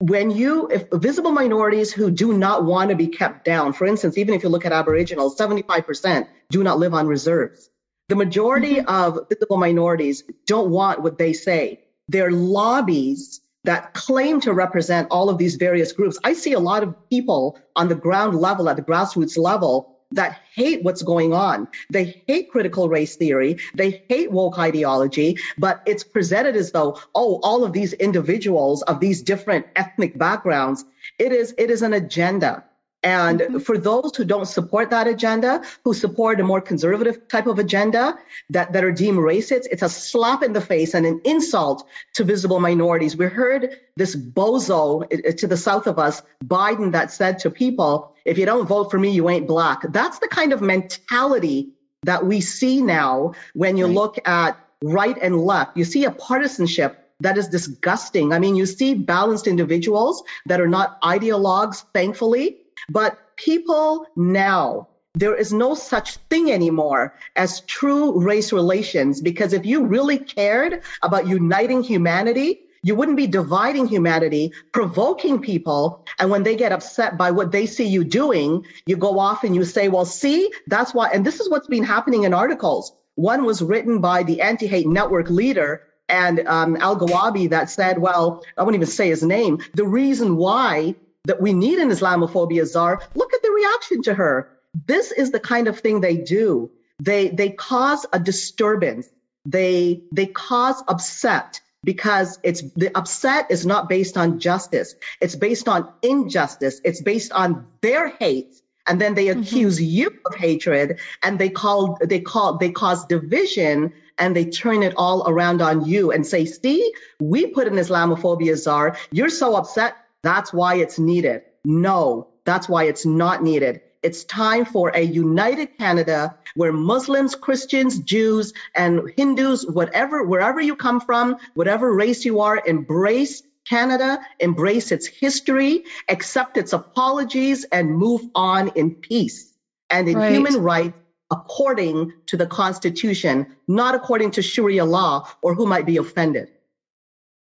when you, if visible minorities who do not want to be kept down, for instance, even if you look at Aboriginals, 75% do not live on reserves. The majority mm-hmm. of visible minorities don't want what they say. They're lobbies that claim to represent all of these various groups. I see a lot of people on the ground level, at the grassroots level, that hate what's going on. They hate critical race theory. They hate woke ideology, but it's presented as though, oh, all of these individuals of these different ethnic backgrounds, it is, it is an agenda. And mm-hmm. for those who don't support that agenda, who support a more conservative type of agenda that, that are deemed racist, it's a slap in the face and an insult to visible minorities. We heard this bozo to the south of us, Biden, that said to people, if you don't vote for me, you ain't black. That's the kind of mentality that we see now when you right. look at right and left. You see a partisanship that is disgusting. I mean, you see balanced individuals that are not ideologues, thankfully, but people now, there is no such thing anymore as true race relations because if you really cared about uniting humanity, you wouldn't be dividing humanity, provoking people. And when they get upset by what they see you doing, you go off and you say, well, see, that's why. And this is what's been happening in articles. One was written by the anti hate network leader and um, Elghawaby that said, well, I won't even say his name. The reason why that we need an Islamophobia czar. Look at the reaction to her. This is the kind of thing they do. They they cause a disturbance. They they cause upset because it's the upset is not based on justice. It's based on injustice. It's based on their hate. And then they mm-hmm. accuse mm-hmm. you of hatred and they call they call they cause division and they turn it all around on you and say, see, we put an Islamophobia czar. You're so upset that's why it's needed. No, that's why it's not needed. It's time for a united Canada where Muslims, Christians, Jews, and Hindus, whatever, wherever you come from, whatever race you are, embrace Canada, embrace its history, accept its apologies, and move on in peace and in right. human rights according to the Constitution, not according to Sharia law or who might be offended.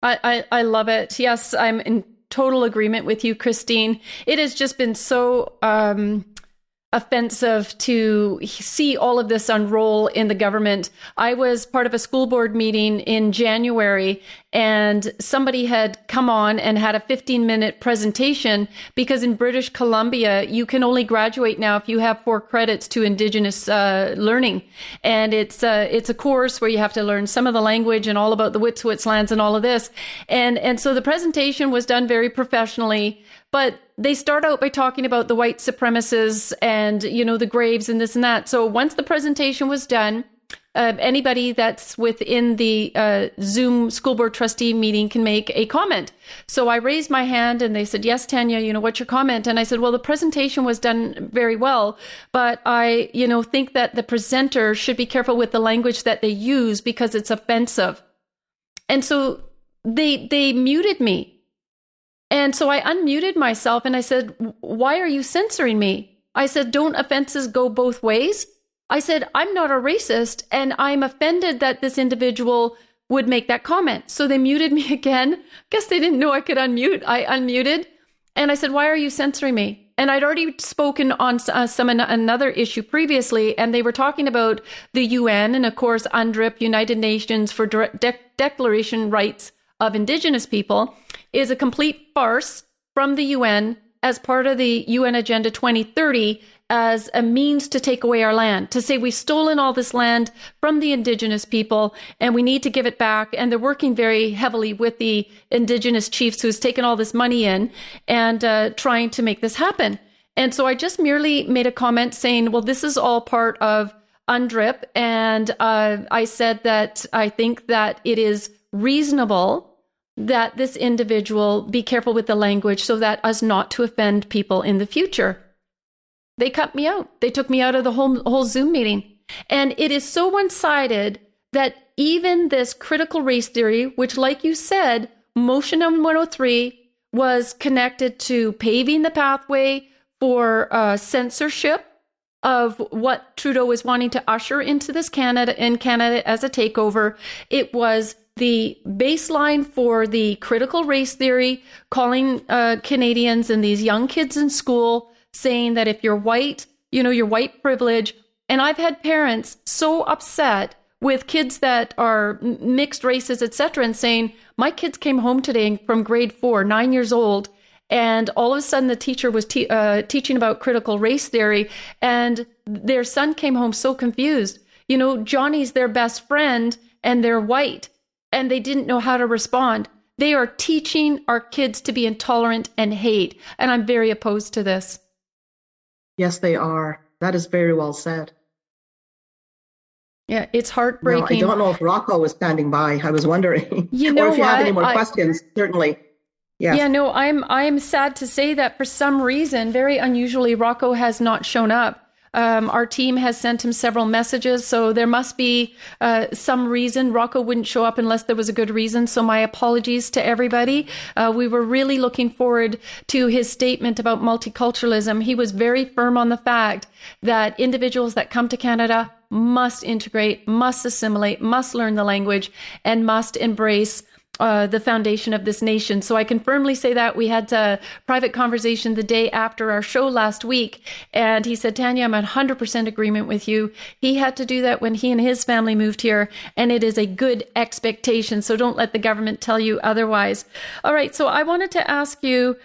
I, I, I love it. Yes, I'm in total agreement with you, Christine. It has just been so um, offensive to see all of this unroll in the government. I was part of a school board meeting in January and somebody had come on and had a 15 minute presentation because in British Columbia, you can only graduate now if you have four credits to Indigenous uh, learning. And it's, uh, it's a course where you have to learn some of the language and all about the Wet'suwet'en lands and all of this. And, and so the presentation was done very professionally. But they start out by talking about the white supremacists and, you know, the graves and this and that. So once the presentation was done, uh, anybody that's within the uh, Zoom school board trustee meeting can make a comment. So I raised my hand and they said, Yes, Tanya, you know, what's your comment? And I said, Well, the presentation was done very well, but I, you know, think that the presenter should be careful with the language that they use because it's offensive. And so they they muted me and so I unmuted myself and I said, Why are you censoring me? I said, Don't offenses go both ways? I said, I'm not a racist and I'm offended that this individual would make that comment. So they muted me again. Guess they didn't know I could unmute. I unmuted and I said, Why are you censoring me? And I'd already spoken on uh, some another issue previously, and they were talking about the UN and, of course, UNDRIP, United Nations for De- Declaration Rights of Indigenous People, is a complete farce from the UN as part of the UN Agenda 2030 as a means to take away our land, to say we've stolen all this land from the indigenous people and we need to give it back. And they're working very heavily with the indigenous chiefs who's taken all this money in and uh, trying to make this happen. And so I just merely made a comment saying, well, this is all part of UNDRIP. And uh, I said that I think that it is reasonable that this individual be careful with the language so that as not to offend people in the future. They cut me out. They took me out of the whole, whole Zoom meeting. And it is so one sided that even this critical race theory, which, like you said, Motion 103 was connected to paving the pathway for uh, censorship of what Trudeau was wanting to usher into this Canada in Canada as a takeover. It was the baseline for the critical race theory, calling uh, Canadians and these young kids in school saying that if you're white, you know, your white privilege. And I've had parents so upset with kids that are mixed races, etc., and saying, My kids came home today from grade four, nine years old, and all of a sudden the teacher was te- uh, teaching about critical race theory, and their son came home so confused. You know, Johnny's their best friend, and they're white, and they didn't know how to respond. They are teaching our kids to be intolerant and hate, and I'm very opposed to this. Yes, they are. That is very well said. Yeah, it's heartbreaking. Now, I don't know if Rocco was standing by. I was wondering. You know or if you what? have any more I, questions, certainly. Yeah. Yeah, no, I'm I'm sad to say that for some reason, very unusually, Rocco has not shown up. Um, our team has sent him several messages, so there must be uh, some reason Rocco wouldn't show up unless there was a good reason. So my apologies to everybody. Uh, we were really looking forward to his statement about multiculturalism. He was very firm on the fact that individuals that come to Canada must integrate, must assimilate, must learn the language, and must embrace uh, the foundation of this nation. So I can firmly say that we had a private conversation the day after our show last week, and he said, "Tanya, I'm 100% agreement with you. He had to do that when he and his family moved here, and it is a good expectation. So don't let the government tell you otherwise." All right, so I wanted to ask you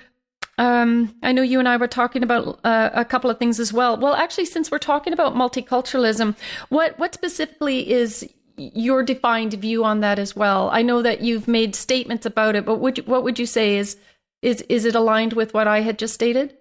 um, I know you and I were talking about uh, a couple of things as well. Well, actually, since we're talking about multiculturalism, what what specifically is your defined view on that as well. I know that you've made statements about it, but would you, what would you say is is is it aligned with what I had just stated?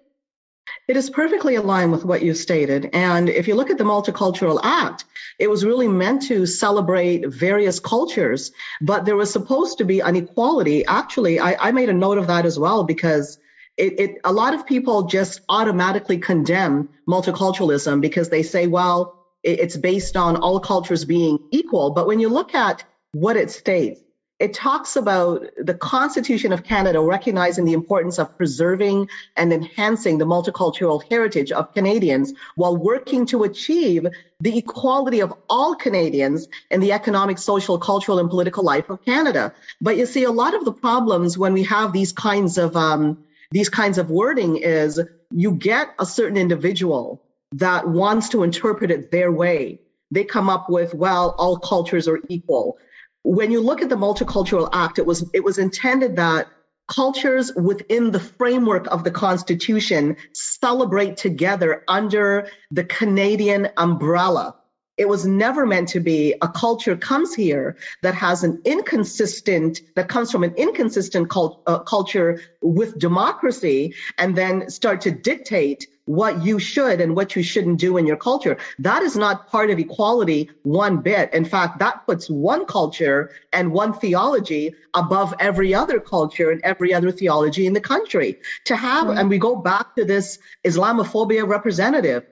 It is perfectly aligned with what you stated. And if you look at the Multicultural Act, it was really meant to celebrate various cultures, but there was supposed to be an equality. Actually, I, I made a note of that as well because it, it, a lot of people just automatically condemn multiculturalism because they say, well, it's based on all cultures being equal. But when you look at what it states, it talks about the Constitution of Canada recognizing the importance of preserving and enhancing the multicultural heritage of Canadians while working to achieve the equality of all Canadians in the economic, social, cultural, and political life of Canada. But you see, a lot of the problems when we have these kinds of um, these kinds of wording is you get a certain individual that wants to interpret it their way. They come up with, well, all cultures are equal. When you look at the Multicultural Act, it was it was intended that cultures within the framework of the Constitution celebrate together under the Canadian umbrella. It was never meant to be a culture comes here that has an inconsistent, that comes from an inconsistent cult, uh, culture with democracy and then start to dictate what you should and what you shouldn't do in your culture. That is not part of equality one bit. In fact, that puts one culture and one theology above every other culture and every other theology in the country. To have, and we go back to this Islamophobia representative,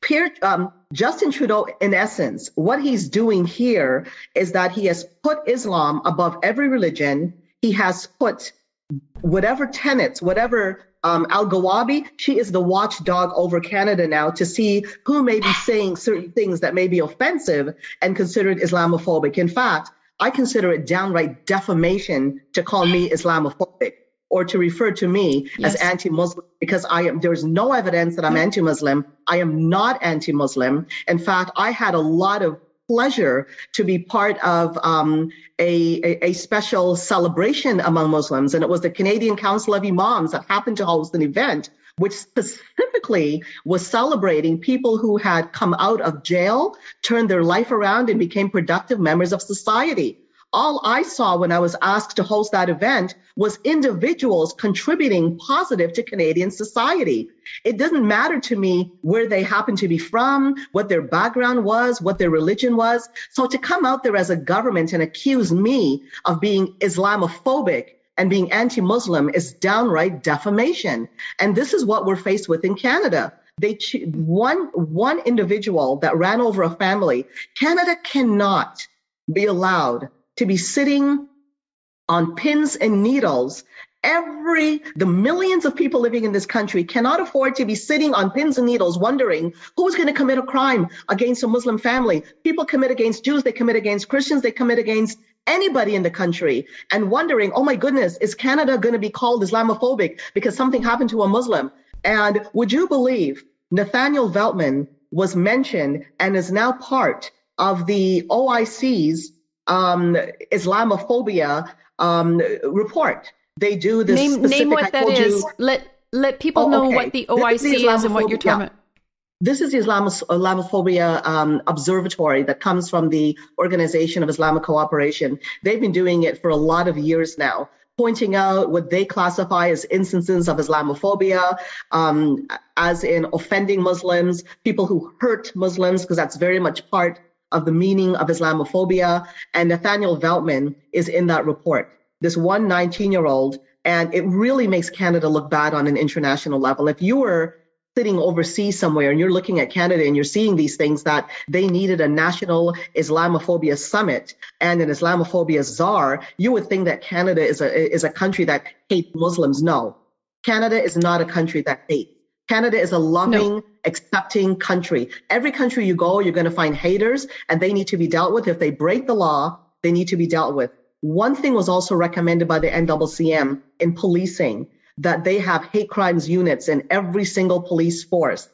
Pierre, um, Justin Trudeau, in essence, what he's doing here is that he has put Islam above every religion. He has put whatever tenets, whatever um, Elghawaby, she is the watchdog over Canada now to see who may be saying certain things that may be offensive and considered Islamophobic. In fact, I consider it downright defamation to call me Islamophobic or to refer to me yes. as anti-Muslim because I am there's no evidence that I'm anti-Muslim. I am not anti-Muslim. In fact, I had a lot of pleasure to be part of um, a, a, a, special celebration among Muslims. And it was the Canadian Council of Imams that happened to host an event which specifically was celebrating people who had come out of jail, turned their life around, and became productive members of society. All I saw when I was asked to host that event was individuals contributing positive to Canadian society. It doesn't matter to me where they happen to be from, what their background was, what their religion was. So to come out there as a government and accuse me of being Islamophobic and being anti-Muslim is downright defamation. And this is what we're faced with in Canada. They one one individual that ran over a family. Canada cannot be allowed to be sitting on pins and needles. Every the millions of people living in this country cannot afford to be sitting on pins and needles wondering who's going to commit a crime against a muslim family. People commit against jews they commit against christians they commit against anybody in the country and wondering oh my goodness is canada going to be called islamophobic because something happened to a muslim? And would you believe nathaniel veltman was mentioned and is now part of the oic's um, Islamophobia um, report. They do this. Name, name what that is. You. Let let people oh, know okay. what the OIC is, the is, and what you're talking about. This is the Islamos- Islamophobia um, Observatory that comes from the Organization of Islamic Cooperation. They've been doing it for a lot of years now, pointing out what they classify as instances of Islamophobia, um, as in offending Muslims, people who hurt Muslims, because that's very much part of the meaning of Islamophobia. And Nathaniel Veltman is in that report, this one 19 year old. And it really makes Canada look bad on an international level. If you were sitting overseas somewhere and you're looking at Canada and you're seeing these things that they needed a national Islamophobia summit and an Islamophobia czar, you would think that Canada is a, is a country that hates Muslims. No, Canada is not a country that hates. Canada is a loving, no. accepting country. Every country you go, you're going to find haters and they need to be dealt with. If they break the law, they need to be dealt with. One thing was also recommended by the NCCM in policing that they have hate crimes units in every single police force.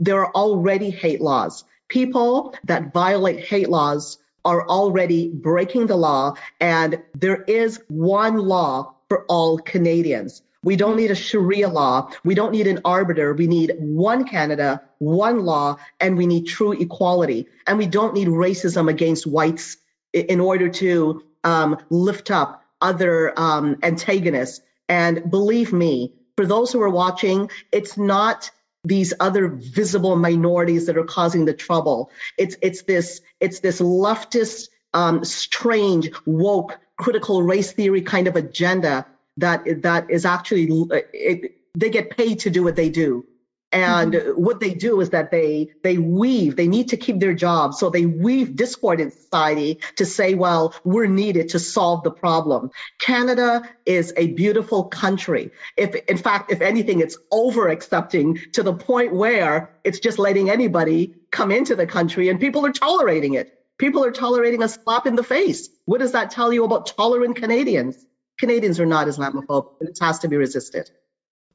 There are already hate laws. People that violate hate laws are already breaking the law and there is one law for all Canadians. We don't need a Sharia law. We don't need an arbiter. We need one Canada, one law, and we need true equality. And we don't need racism against whites in order to um, lift up other um, antagonists. And believe me, for those who are watching, it's not these other visible minorities that are causing the trouble. It's it's this it's this leftist, um, strange, woke, critical race theory kind of agenda that that is actually it, they get paid to do what they do. And mm-hmm. what they do is that they they weave they need to keep their jobs so they weave discord in society to say well we're needed to solve the problem. Canada is a beautiful country. If in fact if anything it's over accepting to the point where it's just letting anybody come into the country and people are tolerating it. People are tolerating a slap in the face. What does that tell you about tolerant canadians Canadians are not Islamophobic, but it has to be resisted.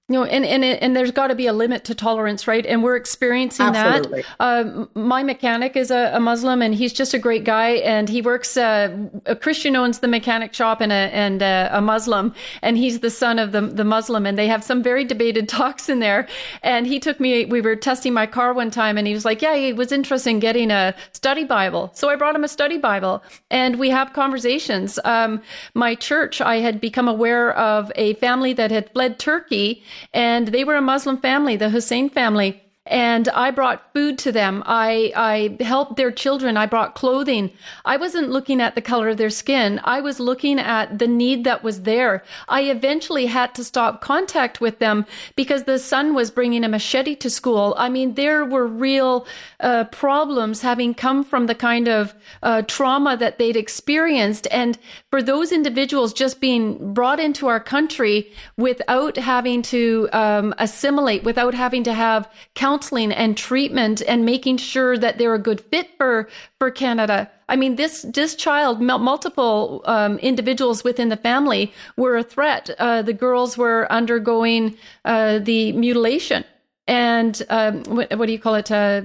No, and and and there's got to be a limit to tolerance, right? And we're experiencing Absolutely. that. Uh, my mechanic is a, a, Muslim, and he's just a great guy. And he works. Uh, a Christian owns the mechanic shop, and a and a, a, Muslim, and he's the son of the the Muslim. And they have some very debated talks in there. And he took me. We were testing my car one time, and he was like, "Yeah, he was interested in getting a study Bible." So I brought him a study Bible, and we have conversations. Um, my church, I had become aware of a family that had fled Turkey and they were a Muslim family, the Hussein family. And I brought food to them. I, I helped their children. I brought clothing. I wasn't looking at the color of their skin. I was looking at the need that was there. I eventually had to stop contact with them because the son was bringing a machete to school. I mean, there were real uh, problems having come from the kind of uh, trauma that they'd experienced. And for those individuals just being brought into our country without having to um, assimilate, without having to have counseling and treatment and making sure that they're a good fit for, for Canada. I mean, this this child, multiple um, individuals within the family were a threat. Uh, the girls were undergoing uh, the mutilation and um, what, what, do you call it? Uh,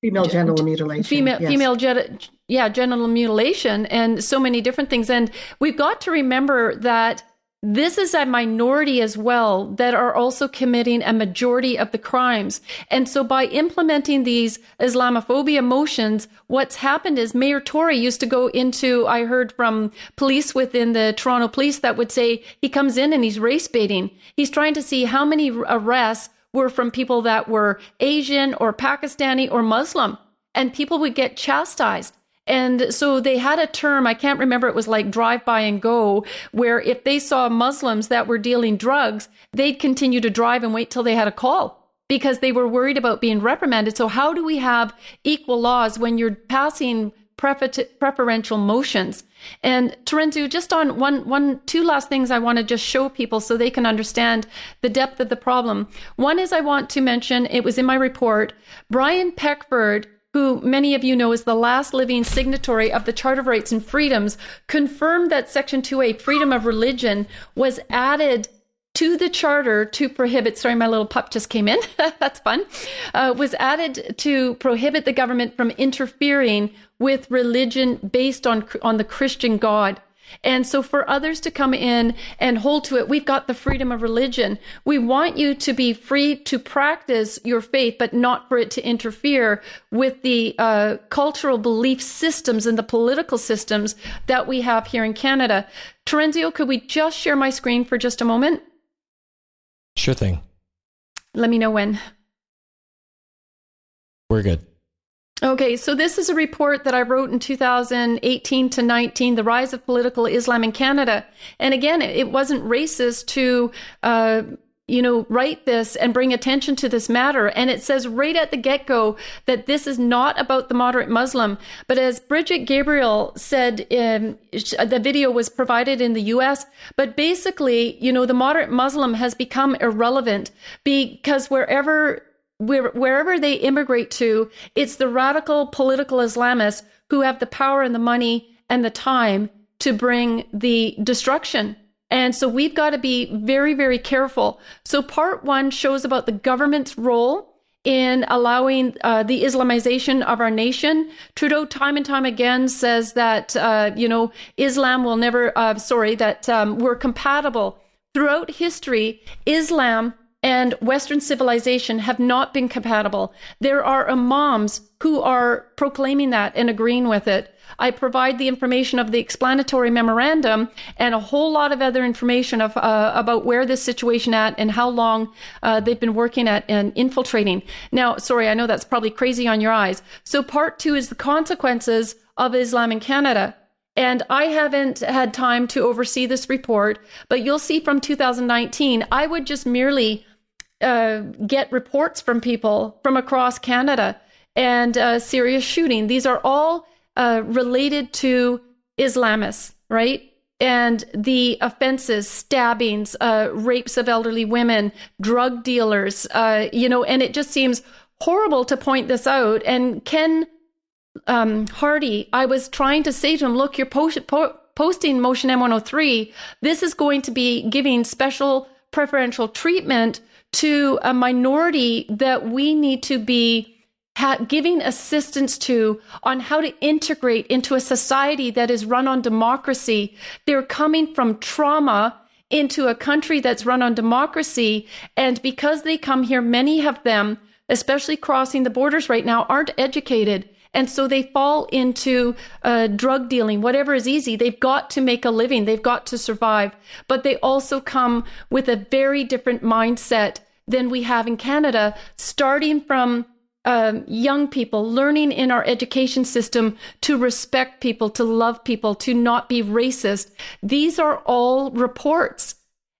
female genital mutilation. Female yes. female yeah genital mutilation and so many different things. And we've got to remember that this is a minority as well that are also committing a majority of the crimes. And so by implementing these Islamophobia motions, what's happened is Mayor Tory used to go into, I heard from police within the Toronto police that would say he comes in and he's race baiting. He's trying to see how many arrests were from people that were Asian or Pakistani or Muslim. And people would get chastised. And so they had a term, I can't remember, it was like drive by and go, where if they saw Muslims that were dealing drugs, they'd continue to drive and wait till they had a call because they were worried about being reprimanded. So, how do we have equal laws when you're passing preferential motions? And Terenzio, just on one, one, two last things I want to just show people so they can understand the depth of the problem. One is I want to mention, it was in my report, Brian Peckford who many of you know is the last living signatory of the Charter of Rights and Freedoms, confirmed that Section 2A, freedom of religion, was added to the charter to prohibit sorry my little pup just came in. That's fun. Uh, was added to prohibit the government from interfering with religion based on on the christian god and so for others to come in and hold to it, we've got the freedom of religion. We want you to be free to practice your faith, but not for it to interfere with the uh, cultural belief systems and the political systems that we have here in Canada. Terenzio, could we just share my screen for just a moment? Sure thing. Let me know when. We're good. Okay, so this is a report that I wrote in 2018 to 19, The Rise of Political Islam in Canada. And again, it wasn't racist to, uh, you know, write this and bring attention to this matter. And it says right at the get go that this is not about the moderate Muslim. But as Brigitte Gabriel said, um, the video was provided in the US. But basically, you know, the moderate Muslim has become irrelevant because wherever where, wherever they immigrate to, it's the radical political Islamists who have the power and the money and the time to bring the destruction. And so we've got to be very, very careful. So part one shows about the government's role in allowing uh, the Islamization of our nation. Trudeau, time and time again, says that uh, you know Islam will never. Uh, sorry, that um, we're compatible throughout history. Islam and Western civilization have not been compatible. There are imams who are proclaiming that and agreeing with it. I provide the information of the explanatory memorandum and a whole lot of other information of uh, about where this situation at and how long uh, they've been working at and infiltrating. Now, sorry, I know that's probably crazy on your eyes. So part two is the consequences of Islam in Canada. And I haven't had time to oversee this report, but you'll see from 2019, I would just merely uh, get reports from people from across Canada and uh, serious shooting. These are all uh, related to Islamists, right? And the offenses, stabbings, uh, rapes of elderly women, drug dealers, uh, you know, and it just seems horrible to point this out. And Ken um, Hardie, I was trying to say to him, look, you're post- po- posting Motion M103. This is going to be giving special preferential treatment to a minority that we need to be ha- giving assistance to on how to integrate into a society that is run on democracy. They're coming from trauma into a country that's run on democracy. And because they come here, many of them, especially crossing the borders right now, aren't educated. And so they fall into uh, drug dealing, whatever is easy. They've got to make a living, they've got to survive. But they also come with a very different mindset than we have in Canada, starting from um, young people learning in our education system to respect people, to love people, to not be racist. These are all reports.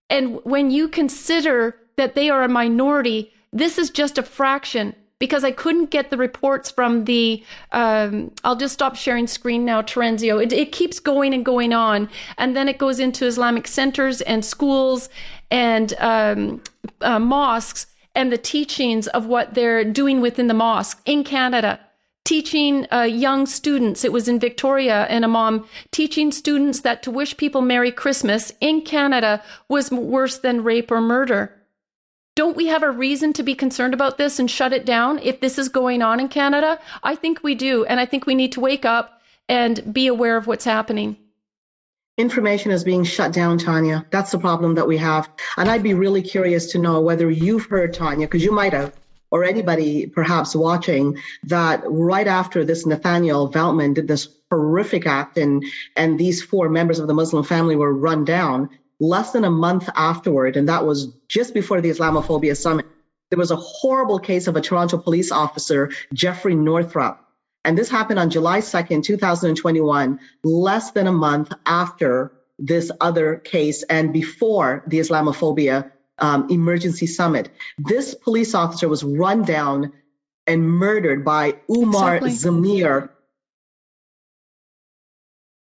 And when you consider that they are a minority, this is just a fraction because I couldn't get the reports from the. Um, I'll just stop sharing screen now, Terenzio. It, it keeps going and going on, and then it goes into Islamic centers and schools and um, uh, mosques and the teachings of what they're doing within the mosque in Canada. Teaching uh, young students, it was in Victoria and a mom teaching students that to wish people Merry Christmas in Canada was worse than rape or murder. Don't we have a reason to be concerned about this and shut it down if this is going on in Canada? I think we do. And I think we need to wake up and be aware of what's happening. Information is being shut down, Tanya. That's the problem that we have. And I'd be really curious to know whether you've heard, Tanya, because you might have, or anybody perhaps watching, that right after this Nathaniel Veltman did this horrific act and, and these four members of the Muslim family were run down, less than a month afterward, and that was just before the Islamophobia summit, there was a horrible case of a Toronto police officer, Jeffrey Northrup. And this happened on July 2nd, 2021, less than a month after this other case and before the Islamophobia um, emergency summit. This police officer was run down and murdered by Umar exactly. Zameer.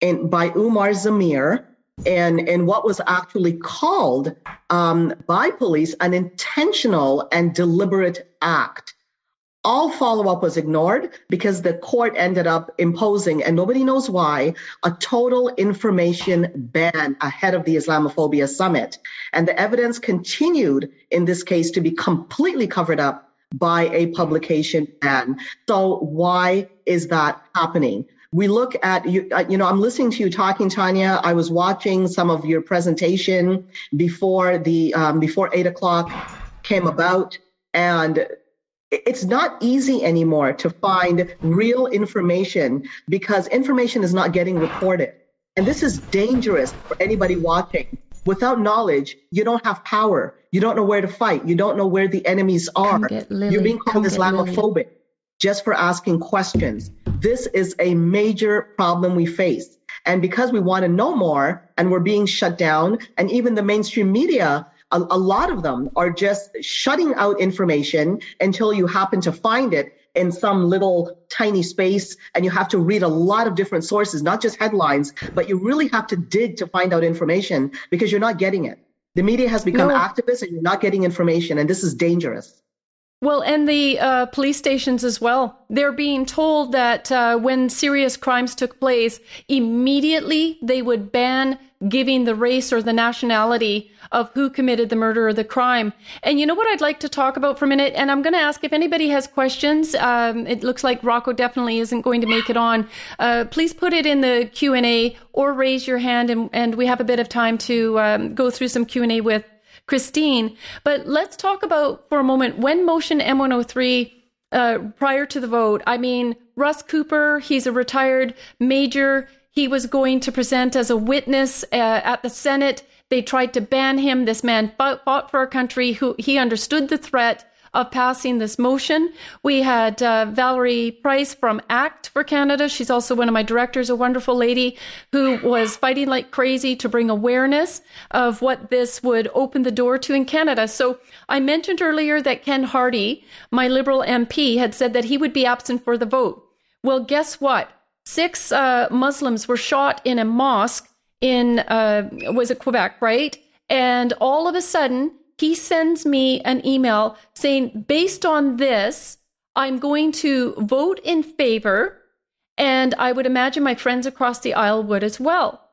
And by Umar Zameer, and, and what was actually called um, by police an intentional and deliberate act. All follow up was ignored because the court ended up imposing, and nobody knows why, a total information ban ahead of the Islamophobia summit. And the evidence continued in this case to be completely covered up by a publication ban. So, why is that happening? We look at you uh, you know i'm listening to you talking tanya. I was watching some of your presentation before the um, before eight o'clock came about. And it's not easy anymore to find real information because information is not getting reported and this is dangerous for anybody watching. Without knowledge you don't have power. You don't know where to fight. You don't know where the enemies are. you're being called islamophobic just for asking questions. This is a major problem we face. And because we want to know more and we're being shut down, and even the mainstream media, a, a lot of them are just shutting out information until you happen to find it in some little tiny space and you have to read a lot of different sources, not just headlines, but you really have to dig to find out information because you're not getting it. The media has become no. activists and you're not getting information, and this is dangerous. Well, and the uh, police stations as well. They're being told that uh, when serious crimes took place, immediately they would ban giving the race or the nationality of who committed the murder or the crime. And you know what I'd like to talk about for a minute? And I'm going to ask if anybody has questions. Um, it looks like Rocco definitely isn't going to make it on. Uh, please put it in the Q and A or raise your hand, and, and we have a bit of time to um, go through some Q and A with Christine. But let's talk about for a moment when Motion M103 uh, prior to the vote. I mean, Russ Cooper, he's a retired major. He was going to present as a witness uh, at the Senate. They tried to ban him. This man fought, fought for our country. Who he understood the threat of passing this motion. We had uh, Valerie Price from ACT for Canada. She's also one of my directors, a wonderful lady who was fighting like crazy to bring awareness of what this would open the door to in Canada. So I mentioned earlier that Ken Hardie, my Liberal MP, had said that he would be absent for the vote. Well, guess what? Six uh, Muslims were shot in a mosque in, uh, was it Quebec, right? And all of a sudden, he sends me an email saying, based on this, I'm going to vote in favor. And I would imagine my friends across the aisle would as well.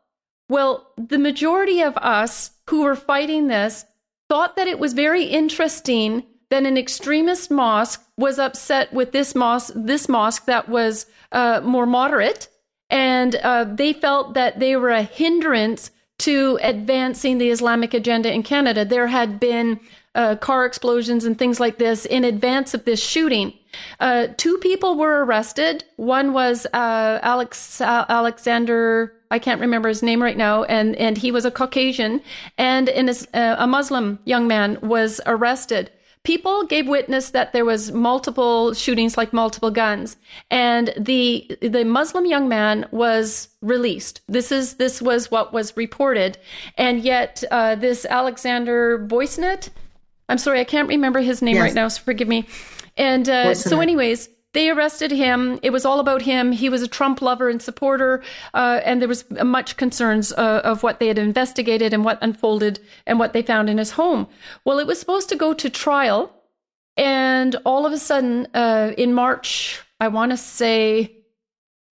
Well, the majority of us who were fighting this thought that it was very interesting that an extremist mosque was upset with this mosque, this mosque that was uh, more moderate, and uh, they felt that they were a hindrance to advancing the Islamic agenda in Canada. There had been uh, car explosions and things like this in advance of this shooting. Uh, two people were arrested. One was uh, Alex uh, Alexander. I can't remember his name right now, and and he was a Caucasian, and uh, a Muslim young man was arrested. People gave witness that there was multiple shootings, like multiple guns, and the the Muslim young man was released. This is this was what was reported, and yet uh, this Alexander Boisnet, I'm sorry, I can't remember his name yes. right now, so forgive me. And uh, so, anyways they arrested him. It was all about him. He was a Trump lover and supporter, uh, and there was much concerns uh, of what they had investigated and what unfolded and what they found in his home. Well, it was supposed to go to trial, and all of a sudden, uh, in March, I want to say,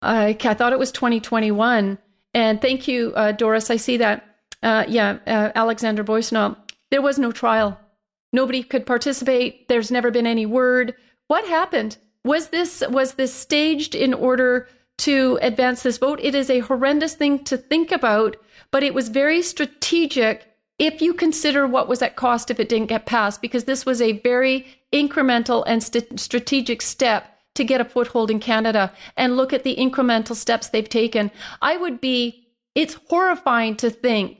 I thought it was 2021. And thank you, uh, Doris. I see that. Uh, yeah, uh, Alexander Boisnot. There was no trial. Nobody could participate. There's never been any word. What happened? Was this was this staged in order to advance this vote? It is a horrendous thing to think about, but it was very strategic if you consider what was at cost if it didn't get passed, because this was a very incremental and st- strategic step to get a foothold in Canada. And look at the incremental steps they've taken. I would be, it's horrifying to think,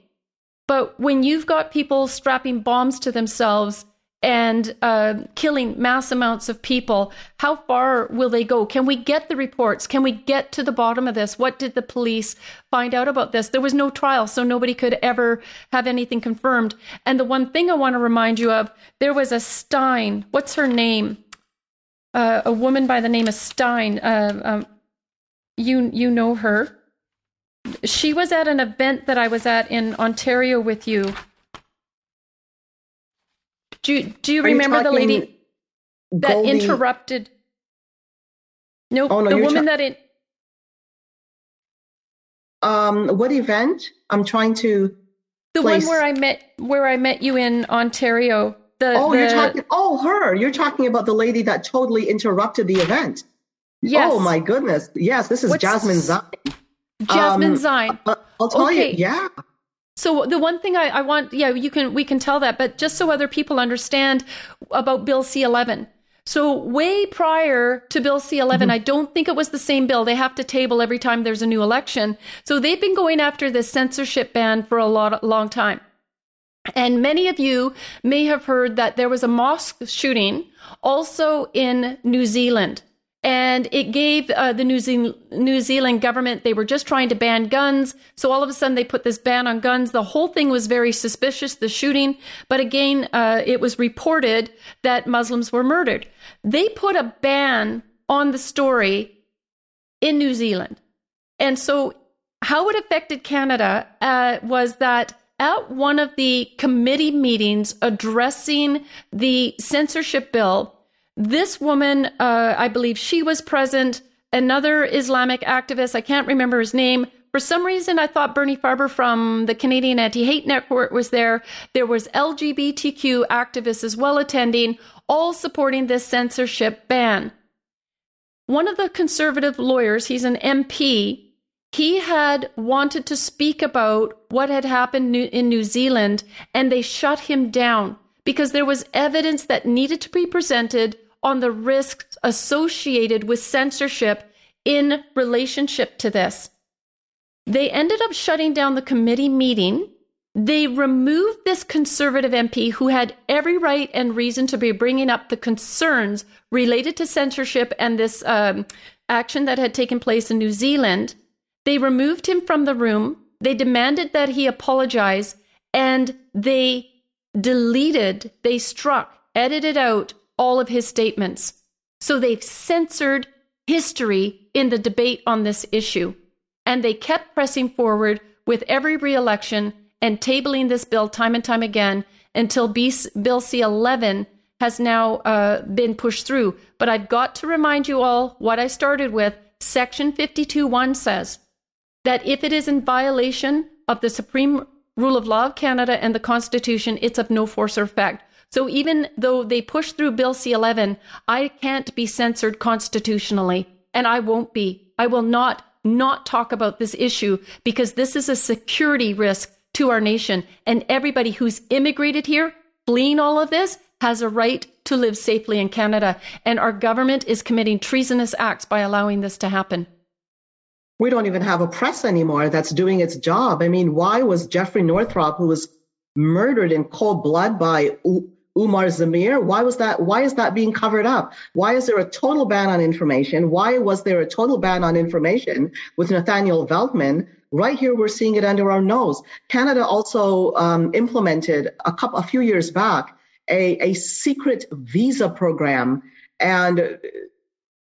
but when you've got people strapping bombs to themselves and uh, killing mass amounts of people. How far will they go? Can we get the reports? Can we get to the bottom of this? What did the police find out about this? There was no trial, so nobody could ever have anything confirmed. And the one thing I want to remind you of there was a Stein. What's her name? Uh, a woman by the name of Stein. Uh, um, you you know her. She was at an event that I was at in Ontario with you do you, do you remember you the lady that Goldie? interrupted? Nope, oh, no, the woman tra- that it. Um, what event? I'm trying to. The place... one where I met where I met you in Ontario. The, oh, the... you're talking. Oh, her. You're talking about the lady that totally interrupted the event. Yes. Oh my goodness. Yes, this is What's... Jasmin Zine. Jasmin um, Zine. I'll tell okay. you. Yeah. So the one thing I, I, want, yeah, you can we can tell that, but just so other people understand about Bill C11. So way prior to Bill C11, mm-hmm. I don't think it was the same bill. They have to table every time there's a new election. So they've been going after this censorship ban for a lot, long time. And many of you may have heard that there was a mosque shooting also in New Zealand and it gave uh, the New, Ze- New Zealand government, they were just trying to ban guns. So all of a sudden they put this ban on guns. The whole thing was very suspicious, the shooting. But again, uh, it was reported that Muslims were murdered. They put a ban on the story in New Zealand. And so how it affected Canada uh, was that at one of the committee meetings addressing the censorship bill, this woman, uh, I believe she was present. Another Islamic activist, I can't remember his name. For some reason, I thought Bernie Farber from the Canadian Anti Hate Network was there. There was LGBTQ activists as well attending, all supporting this censorship ban. One of the conservative lawyers, he's an MP, he had wanted to speak about what had happened in New Zealand, and they shut him down because there was evidence that needed to be presented on the risks associated with censorship in relationship to this. They ended up shutting down the committee meeting. They removed this conservative MP who had every right and reason to be bringing up the concerns related to censorship and this um, action that had taken place in New Zealand. They removed him from the room. They demanded that he apologize and they deleted, they struck, edited out all of his statements. So they've censored history in the debate on this issue. And they kept pressing forward with every reelection and tabling this bill time and time again until Bill C 11 has now uh, been pushed through. But I've got to remind you all what I started with. Section 52.1 says that if it is in violation of the Supreme Rule of Law of Canada and the Constitution, it's of no force or effect. So even though they push through Bill C 11, I can't be censored constitutionally, and I won't be. I will not not talk about this issue because this is a security risk to our nation. And everybody who's immigrated here, fleeing all of this, has a right to live safely in Canada. And our government is committing treasonous acts by allowing this to happen. We don't even have a press anymore that's doing its job. I mean, why was Jeffrey Northrup, who was murdered in cold blood by Umar Zameer. Why was that? Why is that being covered up? Why is there a total ban on information? Why was there a total ban on information with Nathaniel Veltman? Right here, we're seeing it under our nose. Canada also um, implemented a couple, a few years back, a, a secret visa program, and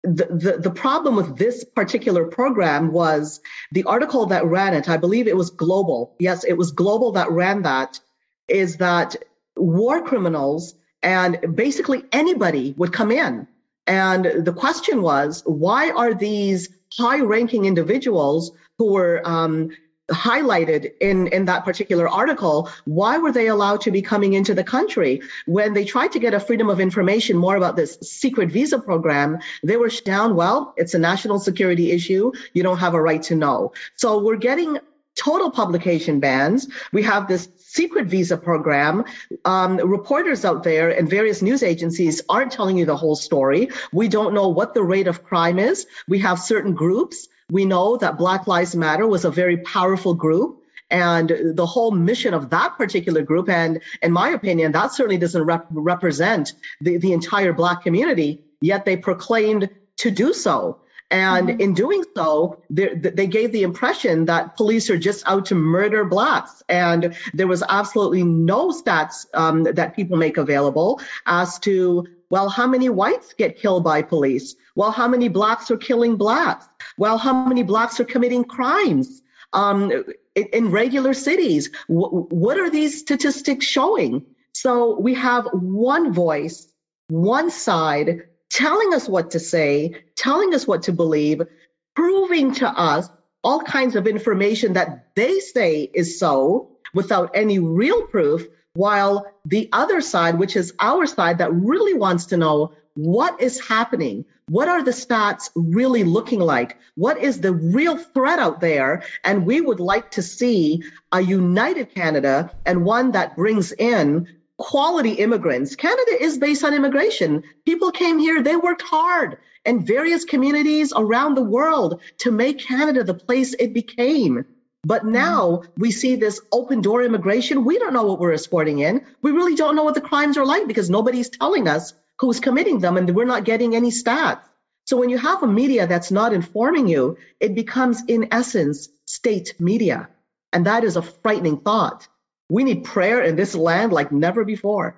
the, the, the problem with this particular program was the article that ran it, I believe it was Global. Yes, it was Global that ran that, is that war criminals and basically anybody would come in. And the question was, why are these high ranking individuals who were um, highlighted in, in that particular article, why were they allowed to be coming into the country? When they tried to get a freedom of information more about this secret visa program, they were down, well, it's a national security issue. You don't have a right to know. So we're getting total publication bans. We have this secret visa program. Um, reporters out there and various news agencies aren't telling you the whole story. We don't know what the rate of crime is. We have certain groups. We know that Black Lives Matter was a very powerful group. And the whole mission of that particular group, and in my opinion, that certainly doesn't rep- represent the, the entire Black community, yet they proclaimed to do so. And mm-hmm. in doing so, they, they gave the impression that police are just out to murder blacks. And there was absolutely no stats um, that people make available as to, well, how many whites get killed by police? Well, how many blacks are killing blacks? Well, how many blacks are committing crimes? Um, in, in, regular cities, w- what are these statistics showing? So we have one voice, one side telling us what to say, telling us what to believe, proving to us all kinds of information that they say is so without any real proof, while the other side, which is our side that really wants to know what is happening, what are the stats really looking like? What is the real threat out there? And we would like to see a united Canada and one that brings in quality immigrants. Canada is based on immigration. People came here, they worked hard in various communities around the world to make Canada the place it became. But now we see this open door immigration. We don't know what we're exporting in. We really don't know what the crimes are like because nobody's telling us who's committing them and we're not getting any stats. So when you have a media that's not informing you, it becomes in essence state media. And that is a frightening thought. We need prayer in this land like never before.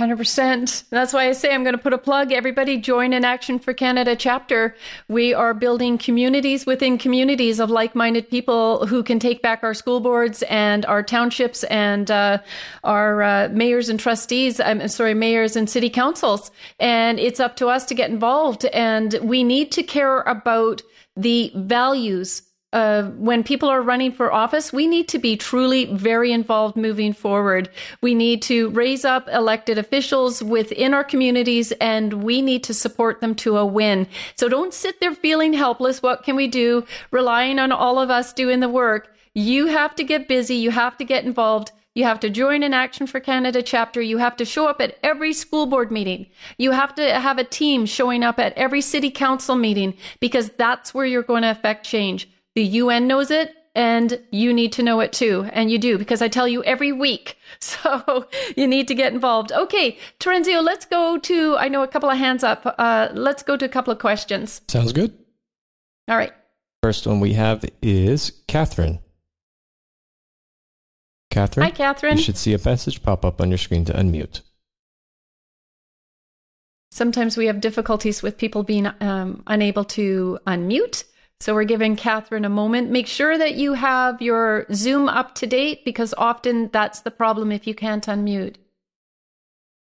100%. That's why I say I'm going to put a plug. Everybody join an Action for Canada chapter. We are building communities within communities of like minded people who can take back our school boards and our townships and uh, our uh, mayors and trustees. I'm sorry, mayors and city councils. And it's up to us to get involved. And we need to care about the values uh, when people are running for office, we need to be truly very involved moving forward. We need to raise up elected officials within our communities and we need to support them to a win. So don't sit there feeling helpless. What can we do? Relying on all of us doing the work. You have to get busy. You have to get involved. You have to join an Action for Canada chapter. You have to show up at every school board meeting. You have to have a team showing up at every city council meeting because that's where you're going to affect change. The UN knows it, and you need to know it too. And you do, because I tell you every week. So you need to get involved. Okay, Terenzio, let's go to, I know a couple of hands up. Uh, let's go to a couple of questions. Sounds good. All right. First one we have is Catherine. Catherine. Hi, Catherine. You should see a message pop up on your screen to unmute. Sometimes we have difficulties with people being um, unable to unmute. So we're giving Catherine a moment. Make sure that you have your Zoom up to date because often that's the problem if you can't unmute.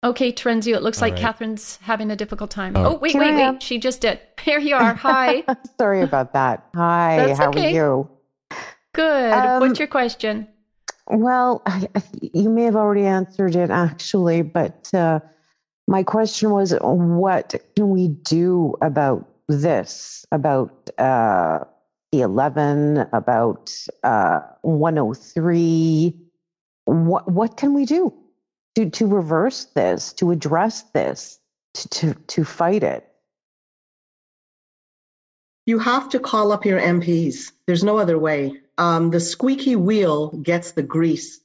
Okay, Terenzio, it looks All like right. Catherine's having a difficult time. Oh, oh wait, wait, wait. She just did. Here you are. Hi. Sorry about that. Hi, that's how okay. are you? Good. Um, What's your question? Well, you may have already answered it actually, but uh, my question was what can we do about this about uh, the 11, about uh, 103. What, what can we do to, to reverse this, to address this, to, to, to fight it? You have to call up your MPs. There's no other way. Um, the squeaky wheel gets the grease,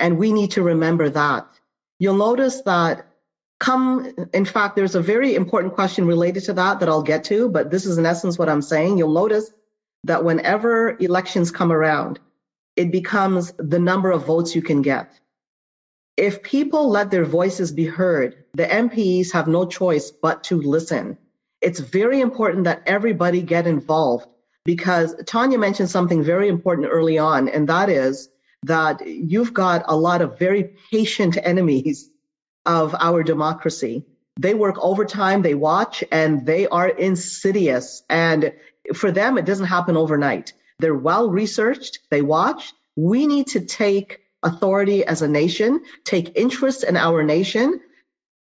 and we need to remember that you'll notice that come, in fact, there's a very important question related to that that I'll get to, but this is in essence what I'm saying. You'll notice that whenever elections come around, it becomes the number of votes you can get. If people let their voices be heard, the MPs have no choice but to listen. It's very important that everybody get involved because Tanya mentioned something very important early on, and that is that you've got a lot of very patient enemies of our democracy. They work overtime, they watch, and they are insidious. And for them, it doesn't happen overnight. They're well researched, they watch. We need to take authority as a nation, take interest in our nation,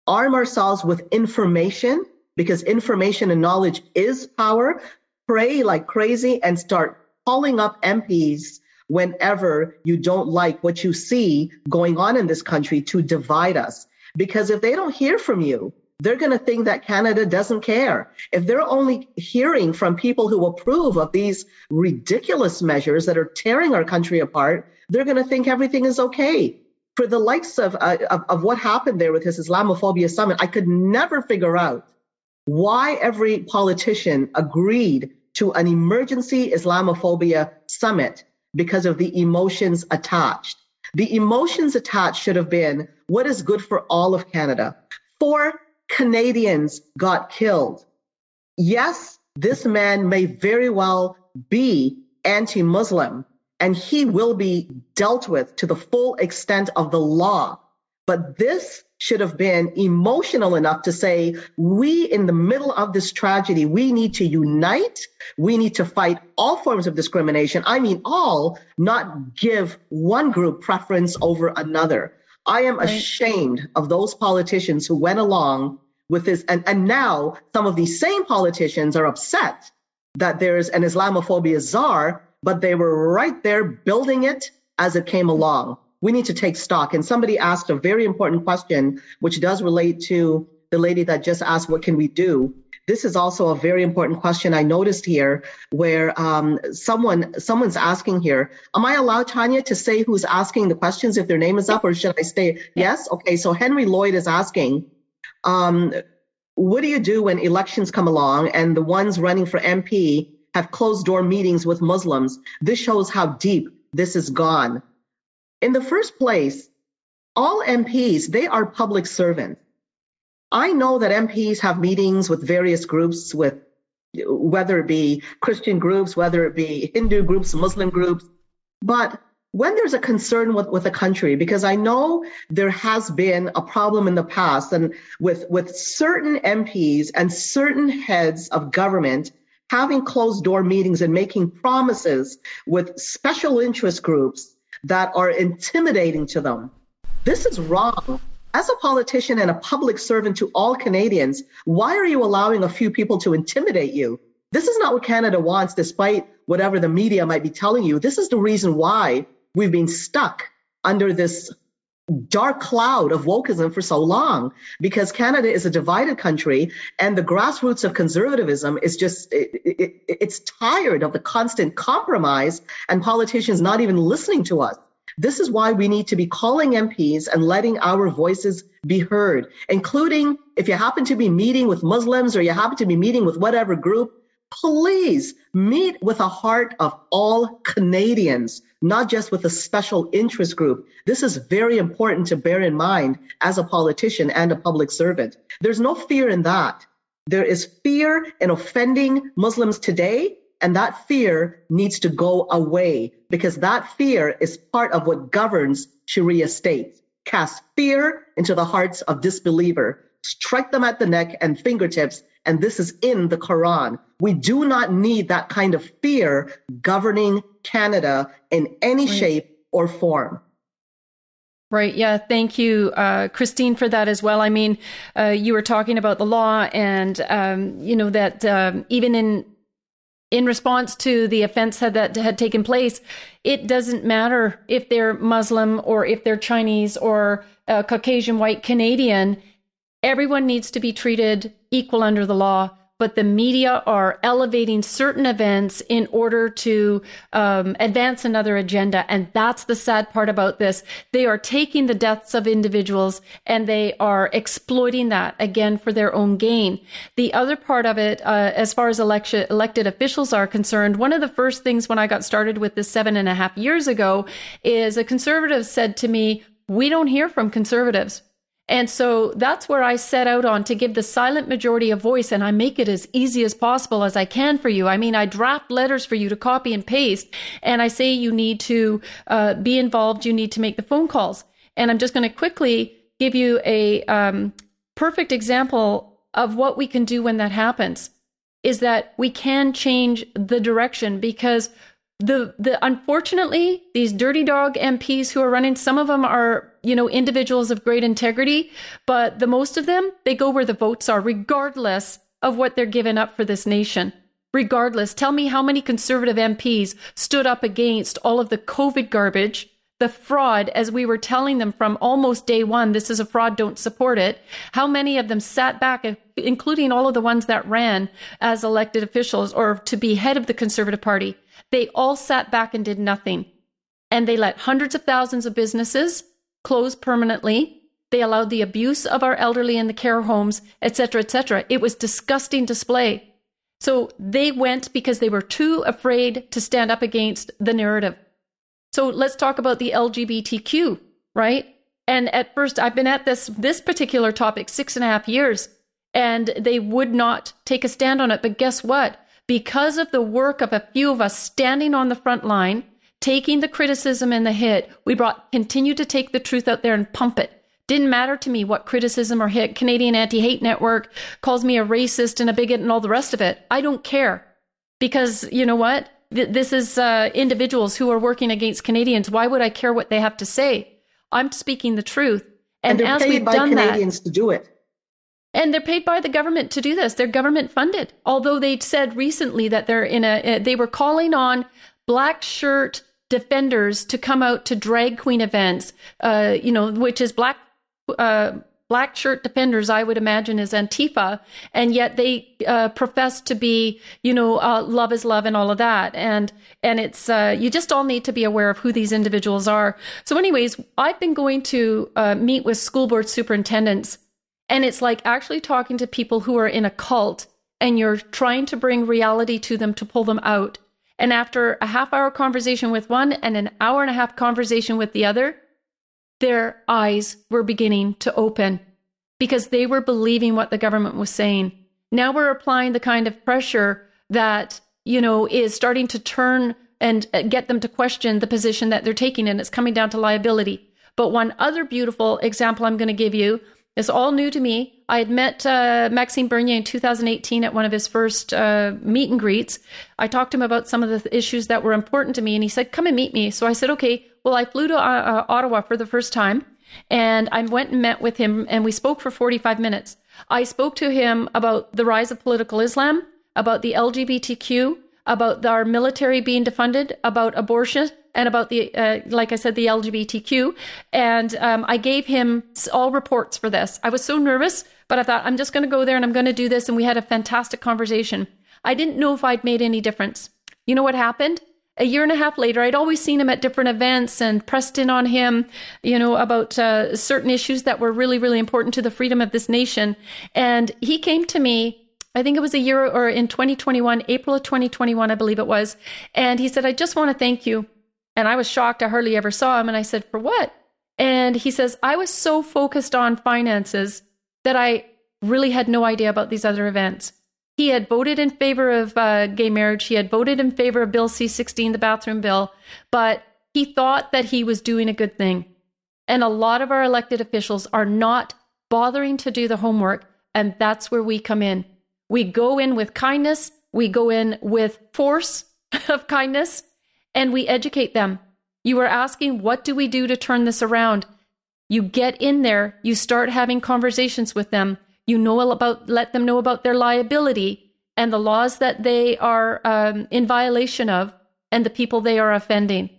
arm ourselves with information because information and knowledge is power. Pray like crazy and start calling up MPs whenever you don't like what you see going on in this country to divide us. Because if they don't hear from you, they're going to think that Canada doesn't care. If they're only hearing from people who approve of these ridiculous measures that are tearing our country apart, they're going to think everything is okay. For the likes of, uh, of, of what happened there with his Islamophobia summit, I could never figure out why every politician agreed to an emergency Islamophobia summit because of the emotions attached. The emotions attached should have been what is good for all of Canada. Four Canadians got killed. Yes, this man may very well be anti Muslim and he will be dealt with to the full extent of the law. But this should have been emotional enough to say, we in the middle of this tragedy, we need to unite. We need to fight all forms of discrimination. I mean, all, not give one group preference over another. I am ashamed of those politicians who went along with this. And, and now some of these same politicians are upset that there's an Islamophobia czar, but they were right there building it as it came along we need to take stock. And somebody asked a very important question, which does relate to the lady that just asked, what can we do? This is also a very important question I noticed here, where um, someone someone's asking here. Am I allowed, Tanya, to say who's asking the questions if their name is up, or should I stay? Yes. Okay. So Henry Lloyd is asking, um, what do you do when elections come along and the ones running for MP have closed door meetings with Muslims? This shows how deep this has gone. In the first place, all MPs, they are public servants. I know that MPs have meetings with various groups, with whether it be Christian groups, whether it be Hindu groups, Muslim groups, but when there's a concern with, with a country, because I know there has been a problem in the past and with, with certain MPs and certain heads of government having closed door meetings and making promises with special interest groups that are intimidating to them. This is wrong. As a politician and a public servant to all Canadians, why are you allowing a few people to intimidate you? This is not what Canada wants, despite whatever the media might be telling you. This is the reason why we've been stuck under this dark cloud of wokeism for so long because Canada is a divided country and the grassroots of conservatism is just, it, it, it's tired of the constant compromise and politicians not even listening to us. This is why we need to be calling MPs and letting our voices be heard, including if you happen to be meeting with Muslims or you happen to be meeting with whatever group, please meet with a heart of all Canadians, not just with a special interest group. This is very important to bear in mind as a politician and a public servant. There's no fear in that. There is fear in offending Muslims today, and that fear needs to go away because that fear is part of what governs Sharia state. Cast fear into the hearts of disbeliever, strike them at the neck and fingertips and this is in the Quran. We do not need that kind of fear governing Canada in any right. shape or form. Right. Yeah. Thank you, uh, Christine, for that as well. I mean, uh, you were talking about the law, and um, you know that um, even in in response to the offense had, that had taken place, it doesn't matter if they're Muslim or if they're Chinese or Caucasian white Canadian everyone needs to be treated equal under the law but the media are elevating certain events in order to um, advance another agenda. And that's the sad part about this. They are taking the deaths of individuals and they are exploiting that again for their own gain. The other part of it, uh, as far as election, elected officials are concerned, one of the first things when I got started with this seven and a half years ago is a conservative said to me, we don't hear from conservatives. And so that's where I set out on to give the silent majority a voice, and I make it as easy as possible as I can for you. I mean, I draft letters for you to copy and paste, and I say you need to uh, be involved, you need to make the phone calls. And I'm just going to quickly give you a um, perfect example of what we can do when that happens. Is that we can change the direction because the the unfortunately these dirty dog MPs who are running some of them are you know individuals of great integrity but the most of them they go where the votes are regardless of what they're giving up for this nation. Regardless tell me how many conservative MPs stood up against all of the covid garbage the fraud as we were telling them from almost day 1 this is a fraud don't support it. How many of them sat back including all of the ones that ran as elected officials or to be head of the conservative party? They all sat back and did nothing. And they let hundreds of thousands of businesses close permanently. They allowed the abuse of our elderly in the care homes, etc., etc. It was disgusting display. So they went because they were too afraid to stand up against the narrative. So let's talk about the LGBTQ, right? And at first, I've been at this this particular topic six and a half years, and they would not take a stand on it. But guess what? because of the work of a few of us standing on the front line, taking the criticism and the hit, we brought continue to take the truth out there and pump it. Didn't matter to me what criticism or hit Canadian Anti-Hate Network calls me a racist and a bigot and all the rest of it. I don't care because you know what? This is uh, individuals who are working against Canadians. Why would I care what they have to say? I'm speaking the truth. And, and as we've done Canadians that, to do it. And they're paid by the government to do this. They're government funded. Although they said recently that they're in a, they were calling on black shirt defenders to come out to drag queen events, uh, you know, which is black, uh, black shirt defenders, I would imagine is Antifa. And yet they, uh, profess to be, you know, uh, love is love and all of that. And, and it's, uh, you just all need to be aware of who these individuals are. So anyways, I've been going to, uh, meet with school board superintendents and it's like actually talking to people who are in a cult and you're trying to bring reality to them to pull them out. And after a half hour conversation with one and an hour and a half conversation with the other, their eyes were beginning to open because they were believing what the government was saying. Now we're applying the kind of pressure that, you know, is starting to turn and uh, get them to question the position that they're taking. And it's coming down to liability. But one other beautiful example I'm going to give you it's all new to me. I had met uh, Maxime Bernier in 2018 at one of his first uh, meet and greets. I talked to him about some of the issues that were important to me, and he said, Come and meet me. So I said, Okay. Well, I flew to uh, uh, Ottawa for the first time, and I went and met with him, and we spoke for 45 minutes. I spoke to him about the rise of political Islam, about the LGBTQ, about our military being defunded, about abortion, and about the, uh, like I said, the LGBTQ. And um, I gave him all reports for this. I was so nervous, but I thought, I'm just going to go there and I'm going to do this. And we had a fantastic conversation. I didn't know if I'd made any difference. You know what happened? A year and a half later, I'd always seen him at different events and pressed in on him, you know, about uh, certain issues that were really, really important to the freedom of this nation. And he came to me I think it was a year or in 2021, April of 2021, I believe it was. And he said, I just want to thank you and I was shocked. I hardly ever saw him. And I said, For what? And he says, I was so focused on finances that I really had no idea about these other events. He had voted in favor of uh, gay marriage. He had voted in favor of Bill C 16, the bathroom bill, but he thought that he was doing a good thing. And a lot of our elected officials are not bothering to do the homework. And that's where we come in. We go in with kindness, we go in with force of kindness, and we educate them. You are asking, what do we do to turn this around? You get in there, you start having conversations with them. You know about, let them know about their liability and the laws that they are um, in violation of and the people they are offending.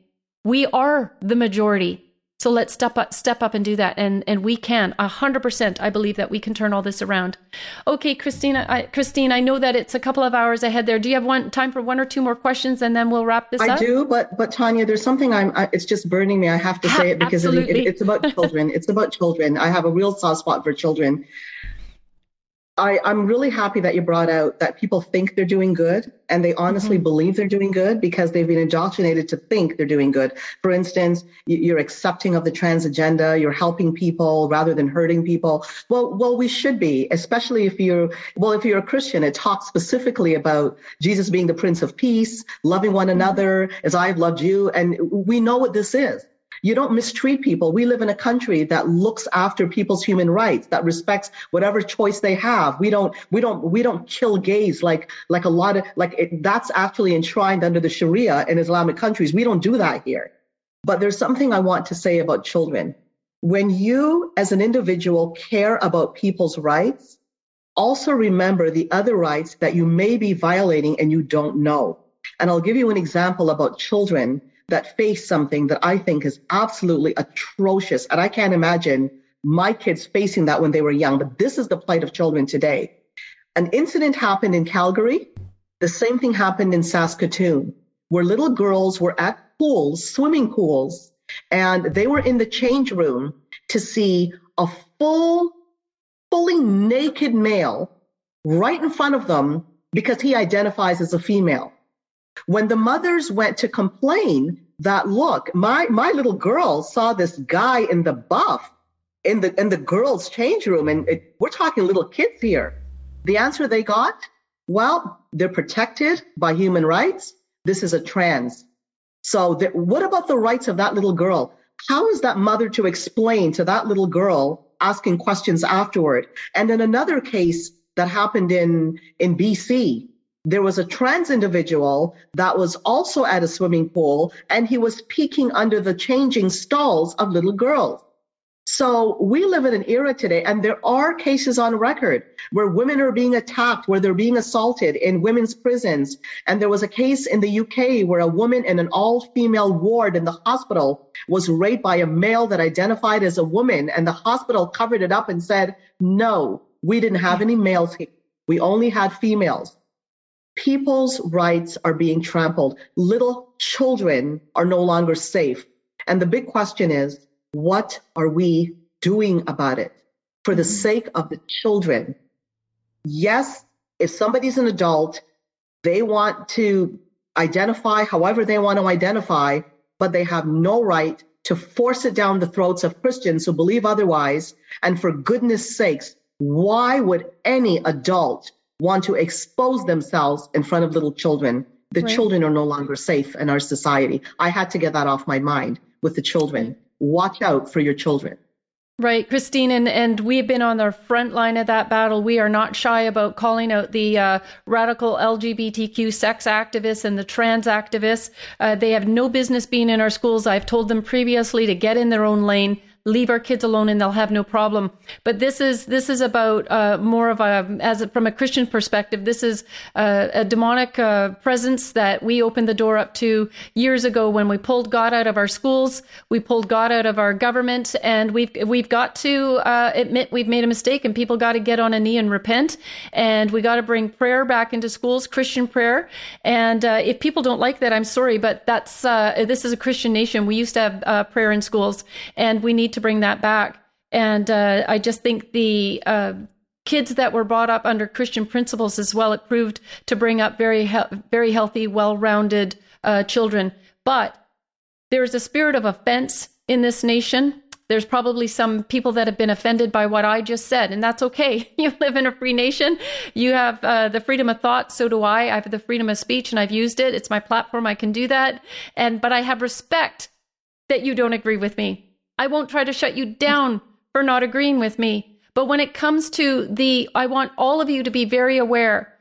We are the majority. So let's step up, step up and do that. And, and we can, a hundred percent. I believe that we can turn all this around. Okay, Christina, I, Christine, I know that it's a couple of hours ahead there. Do you have one time for one or two more questions and then we'll wrap this I up? I do, but, but Tanya, there's something I'm, I, it's just burning me. I have to say it because it, it, it's about children. it's about children. I have a real soft spot for children. I, am really happy that you brought out that people think they're doing good and they honestly mm-hmm. believe they're doing good because they've been indoctrinated to think they're doing good. For instance, you're accepting of the trans agenda, you're helping people rather than hurting people. Well, well, we should be, especially if you're, well, if you're a Christian, it talks specifically about Jesus being the Prince of Peace, loving one mm-hmm. another as I've loved you. And we know what this is. You don't mistreat people. We live in a country that looks after people's human rights, that respects whatever choice they have. We don't, we don't, we don't kill gays like, like a lot of, like it, that's actually enshrined under the Sharia in Islamic countries. We don't do that here. But there's something I want to say about children. When you, as an individual, care about people's rights, also remember the other rights that you may be violating and you don't know. And I'll give you an example about children that face something that I think is absolutely atrocious. And I can't imagine my kids facing that when they were young, but this is the plight of children today. An incident happened in Calgary. The same thing happened in Saskatoon, where little girls were at pools, swimming pools, and they were in the change room to see a full, fully naked male right in front of them because he identifies as a female. When the mothers went to complain that look, my my little girl saw this guy in the buff in the in the girls' change room, and it, we're talking little kids here. The answer they got, well, they're protected by human rights. This is a trans. So what about the rights of that little girl? How is that mother to explain to that little girl asking questions afterward? And in another case that happened in in BC, there was a trans individual that was also at a swimming pool and he was peeking under the changing stalls of little girls. So we live in an era today, and there are cases on record where women are being attacked, where they're being assaulted in women's prisons. And there was a case in the UK where a woman in an all female ward in the hospital was raped by a male that identified as a woman, and the hospital covered it up and said, no, we didn't have any males here. We only had females. People's rights are being trampled. Little children are no longer safe. And the big question is, what are we doing about it for the mm-hmm. sake of the children? Yes, if somebody's an adult, they want to identify however they want to identify, but they have no right to force it down the throats of Christians who believe otherwise. And for goodness sakes, why would any adult want to expose themselves in front of little children. The right. children are no longer safe in our society. I had to get that off my mind with the children. Watch out for your children. Right, Christine, and, and we've been on the front line of that battle. We are not shy about calling out the uh, radical LGBTQ sex activists and the trans activists. Uh, they have no business being in our schools. I've told them previously to get in their own lane leave our kids alone and they'll have no problem. But this is this is about uh, more of a as a, from a Christian perspective. This is a, a demonic uh, presence that we opened the door up to years ago when we pulled God out of our schools, we pulled God out of our government, and we've we've got to uh, admit we've made a mistake, and people got to get on a knee and repent, and we got to bring prayer back into schools, Christian prayer. And uh, if people don't like that, I'm sorry, but that's uh, this is a Christian nation. We used to have uh, prayer in schools, and we need to bring that back. And uh, I just think the uh, kids that were brought up under Christian principles as well, it proved to bring up very, he- very healthy, well rounded uh, children. But there's a spirit of offense in this nation. There's probably some people that have been offended by what I just said, and that's okay. You live in a free nation. You have uh, the freedom of thought. So do I. I have the freedom of speech, and I've used it. It's my platform. I can do that. And but I have respect that you don't agree with me. I won't try to shut you down for not agreeing with me. But when it comes to the, I want all of you to be very aware.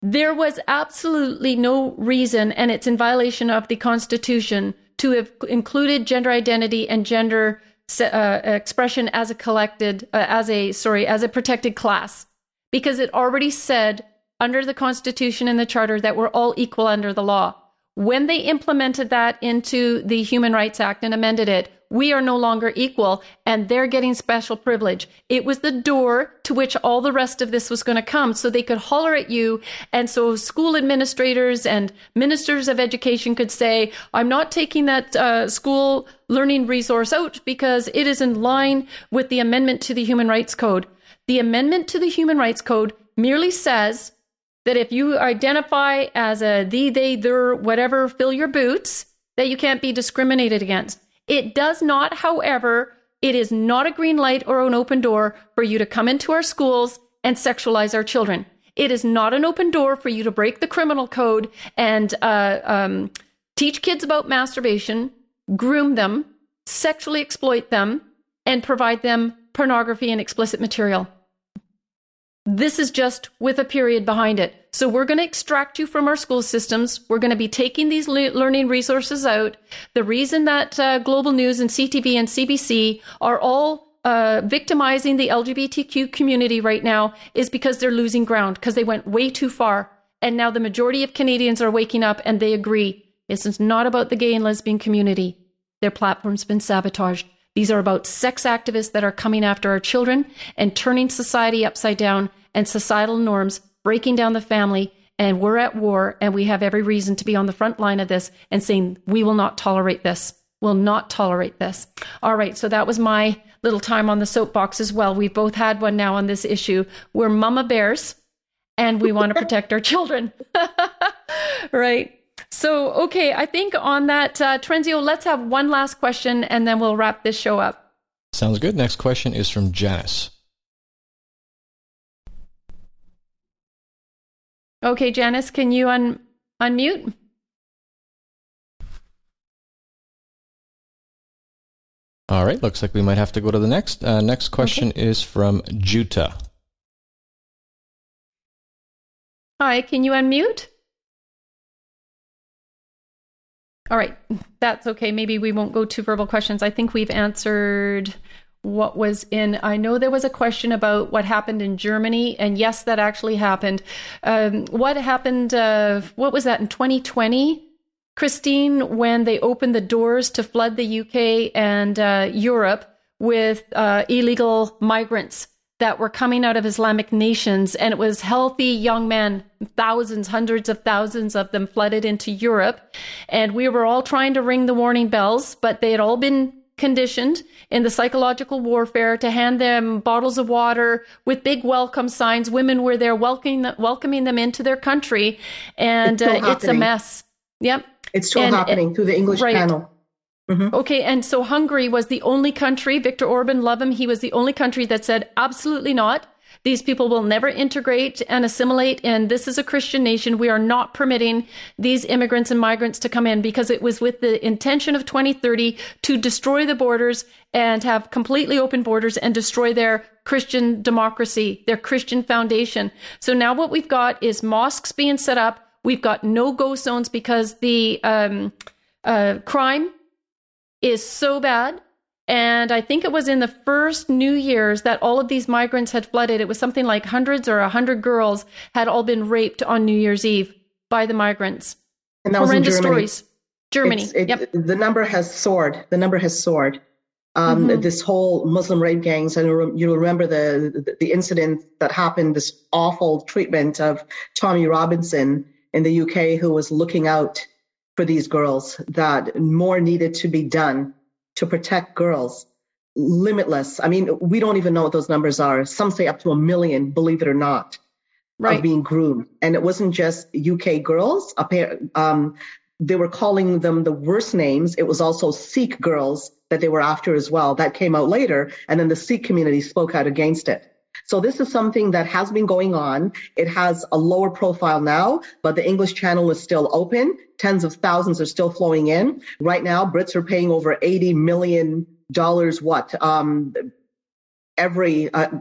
There was absolutely no reason, and it's in violation of the Constitution, to have included gender identity and gender uh, expression as a collected, uh, as a, sorry, as a protected class, because it already said under the Constitution and the Charter that we're all equal under the law. When they implemented that into the Human Rights Act and amended it, we are no longer equal and they're getting special privilege. It was the door to which all the rest of this was going to come so they could holler at you. And so school administrators and ministers of education could say, I'm not taking that uh, school learning resource out because it is in line with the amendment to the Human Rights Code. The amendment to the Human Rights Code merely says that if you identify as a the, they, their, whatever, fill your boots, that you can't be discriminated against. It does not, however, it is not a green light or an open door for you to come into our schools and sexualize our children. It is not an open door for you to break the criminal code and uh, um, teach kids about masturbation, groom them, sexually exploit them, and provide them pornography and explicit material. This is just with a period behind it. So we're going to extract you from our school systems. We're going to be taking these le- learning resources out. The reason that uh, Global News and CTV and CBC are all uh, victimizing the LGBTQ community right now is because they're losing ground because they went way too far. And now the majority of Canadians are waking up and they agree. This is not about the gay and lesbian community. Their platform's been sabotaged. These are about sex activists that are coming after our children and turning society upside down and societal norms, breaking down the family. And we're at war, and we have every reason to be on the front line of this and saying, we will not tolerate this. Will not tolerate this. All right, so that was my little time on the soapbox as well. We've both had one now on this issue. We're mama bears, and we want to protect our children. right. So, okay, I think on that, uh, Terenzio, let's have one last question and then we'll wrap this show up. Sounds good. Next question is from Janice. Okay, Janice, can you un- unmute? All right, looks like we might have to go to the next. Uh, next question okay. is from Juta. Hi, can you unmute? All right, that's okay. Maybe we won't go to verbal questions. I think we've answered what was in. I know there was a question about what happened in Germany, and yes, that actually happened. Um, what happened? Uh, what was that in 2020? Christine, when they opened the doors to flood the UK and uh, Europe with uh, illegal migrants that were coming out of Islamic nations, and it was healthy young men, thousands, hundreds of thousands of them flooded into Europe. And we were all trying to ring the warning bells, but they had all been conditioned in the psychological warfare to hand them bottles of water with big welcome signs. Women were there welcoming, welcoming them into their country, and it's, uh, it's a mess. Yep. It's still and, happening through the English right. Channel. Mm-hmm. Okay, and so Hungary was the only country, Viktor Orban, love him, he was the only country that said, absolutely not. These people will never integrate and assimilate, and this is a Christian nation. We are not permitting these immigrants and migrants to come in because it was with the intention of 2030 to destroy the borders and have completely open borders and destroy their Christian democracy, their Christian foundation. So now what we've got is mosques being set up. We've got no go zones because the um, uh, crime is so bad. And I think it was in the first New Year's that all of these migrants had flooded. It was something like hundreds or a hundred girls had all been raped on New Year's Eve by the migrants. And that Horrendous was in Germany. stories. Germany. It, yep. The number has soared. The number has soared. Um, mm-hmm. This whole Muslim rape gangs, and you remember the, the, the incident that happened, this awful treatment of Tommy Robinson in the UK, who was looking out for these girls that more needed to be done to protect girls. Limitless. I mean we don't even know what those numbers are. Some say up to a million believe it or not right. of being groomed. And it wasn't just uk girls. Um, they were calling them the worst names. It was also sikh girls that they were after as well. That came out later and then the sikh community spoke out against it so this is something that has been going on. It has a lower profile now, but the English channel is still open. Tens of thousands are still flowing in. Right now, Brits are paying over $80 million what? Um, every, uh,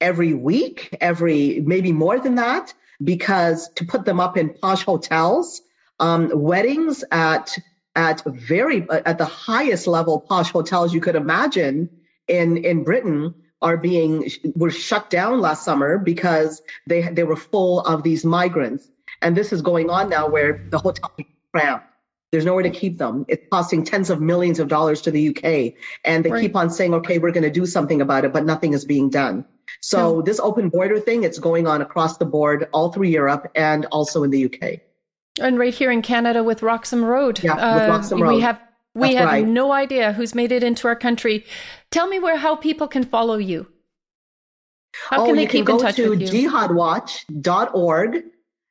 every week, every, maybe more than that, because to put them up in posh hotels, um, weddings at, at very, at the highest level posh hotels you could imagine in, in Britain are being were shut down last summer because they they were full of these migrants. And this is going on now where the hotel is crammed. There's nowhere to keep them. It's costing tens of millions of dollars to the UK. And they right. keep on saying, okay, we're going to do something about it, but nothing is being done. So this open border thing, it's going on across the board, all through Europe and also in the UK. And right here in Canada with Roxham Road. Yeah, uh, Roxham Road. We have we That's have right. no idea who's made it into our country. Tell me where how people can follow you. How oh, can they keep can in touch to with you? Go to jihadwatch.org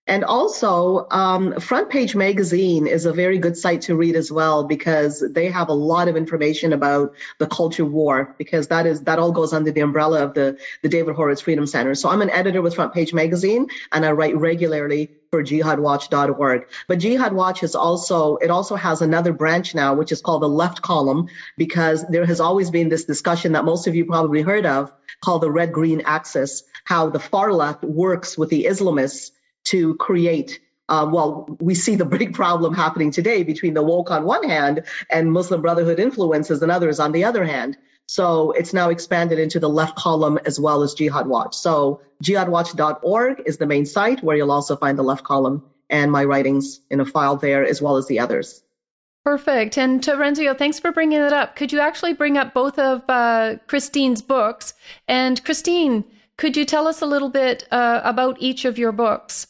and also, um, Front Page Magazine is a very good site to read as well because they have a lot of information about the culture war because that is that all goes under the umbrella of the the David Horowitz Freedom Center. So I'm an editor with Front Page Magazine and I write regularly for jihadwatch.org. But Jihad Watch is also it also has another branch now which is called the Left Column because there has always been this discussion that most of you probably heard of called the red green axis, how the far left works with the Islamists to create uh, well, we see the big problem happening today between the woke on one hand and Muslim Brotherhood influences and others on the other hand. So it's now expanded into the left column as well as Jihad Watch. So jihadwatch.org is the main site where you'll also find the left column and my writings in a file there as well as the others. Perfect. And Terenzio, thanks for bringing it up. Could you actually bring up both of uh, Christine's books? And Christine, could you tell us a little bit uh, about each of your books?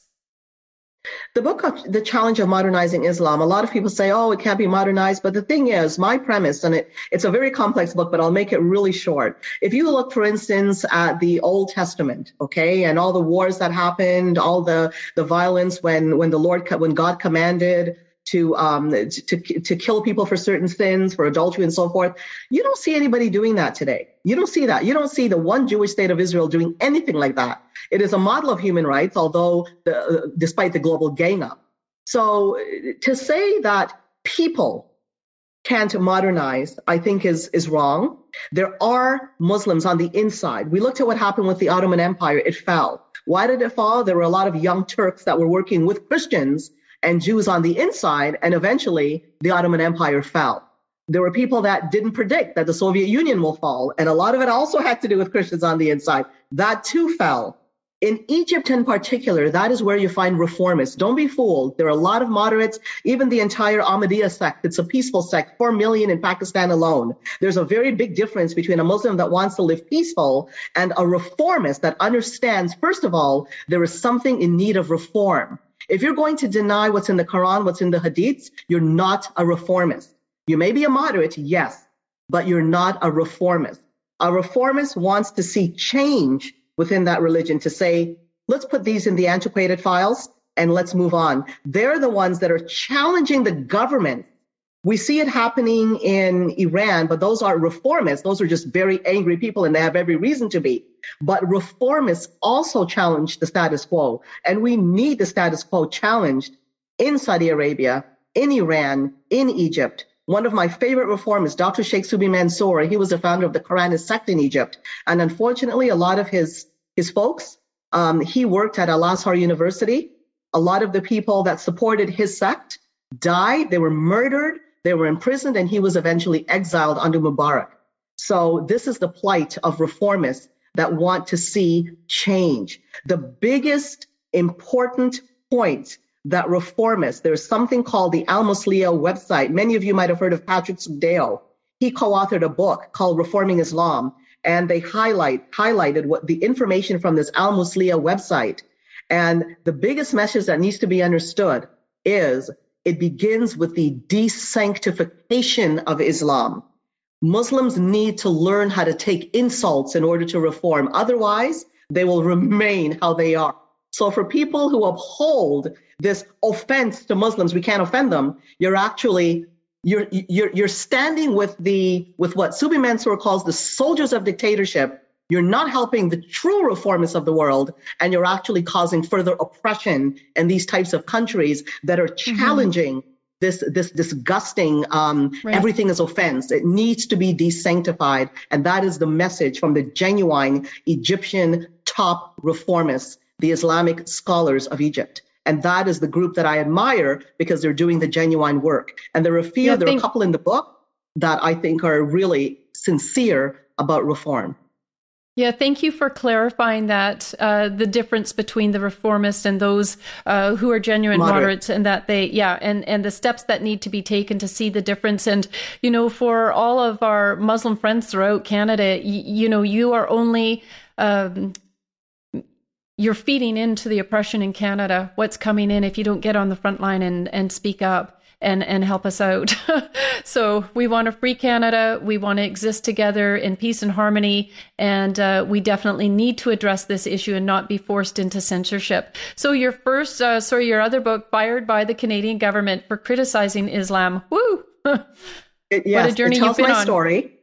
The book of The Challenge of Modernizing Islam, a lot of people say, oh, it can't be modernized. But the thing is, my premise, and it, it's a very complex book, but I'll make it really short. If you look, for instance, at the Old Testament, okay, and all the wars that happened, all the, the violence when, when the Lord, when God commanded to um to to kill people for certain sins, for adultery and so forth. You don't see anybody doing that today. You don't see that. You don't see the one Jewish state of Israel doing anything like that. It is a model of human rights, although the, uh, despite the global gang up. So to say that people can't modernize, I think is is wrong. There are Muslims on the inside. We looked at what happened with the Ottoman Empire. It fell. Why did it fall? There were a lot of young Turks that were working with Christians and Jews on the inside, and eventually the Ottoman Empire fell. There were people that didn't predict that the Soviet Union will fall, and a lot of it also had to do with Christians on the inside. That too fell. In Egypt in particular, that is where you find reformists. Don't be fooled. There are a lot of moderates, even the entire Ahmadiyya sect. It's a peaceful sect, 4 million in Pakistan alone. There's a very big difference between a Muslim that wants to live peaceful and a reformist that understands, first of all, there is something in need of reform. If you're going to deny what's in the Quran, what's in the Hadiths, you're not a reformist. You may be a moderate, yes, but you're not a reformist. A reformist wants to see change within that religion to say, let's put these in the antiquated files and let's move on. They're the ones that are challenging the government we see it happening in Iran, but those are reformists. Those are just very angry people and they have every reason to be. But reformists also challenge the status quo. And we need the status quo challenged in Saudi Arabia, in Iran, in Egypt. One of my favorite reformists, Dr. Sheikh Subhy Mansour, he was the founder of the Quranist sect in Egypt. And unfortunately, a lot of his, his folks, um, he worked at Al Azhar University. A lot of the people that supported his sect died. They were murdered. They were imprisoned and he was eventually exiled under Mubarak. So this is the plight of reformists that want to see change. The biggest important point that reformists, there's something called the Al Muslih website. Many of you might have heard of Patrick Sookhdeo. He co-authored a book called Reforming Islam, and they highlight highlighted what the information from this Al Muslih website. And the biggest message that needs to be understood is it begins with the desanctification of Islam. Muslims need to learn how to take insults in order to reform. Otherwise, they will remain how they are. So for people who uphold this offense to Muslims, we can't offend them. You're actually you're you're you're standing with the with what Subhy Mansour calls the soldiers of dictatorship you're not helping the true reformists of the world, and you're actually causing further oppression in these types of countries that are mm-hmm. challenging mm-hmm. this this disgusting um, right. everything is offense. It needs to be desanctified, and that is the message from the genuine Egyptian top reformists, the Islamic scholars of Egypt. And that is the group that I admire because they're doing the genuine work. And there are a few, yeah, there are a couple in the book that I think are really sincere about reform. Yeah, thank you for clarifying that uh, the difference between the reformists and those uh, who are genuine Moderate. moderates, and that they, yeah, and and the steps that need to be taken to see the difference. And you know, for all of our Muslim friends throughout Canada, y- you know, you are only um, you're feeding into the oppression in Canada. What's coming in if you don't get on the front line and and speak up and and help us out. so we want a free Canada. We want to exist together in peace and harmony, and uh, we definitely need to address this issue and not be forced into censorship. So your first, uh, sorry, your other book, fired by the Canadian government for criticizing Islam. Woo! yes, what a journey it tells you've been my on. story.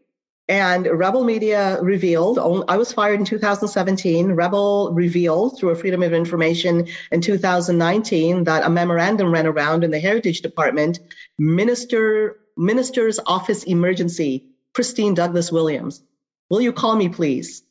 And Rebel Media revealed, I was fired in 2017. Rebel revealed through a Freedom of Information in 2019 that a memorandum ran around in the Heritage Department, Minister, Minister's Office Emergency, Christine Douglass Williams. Will you call me, please?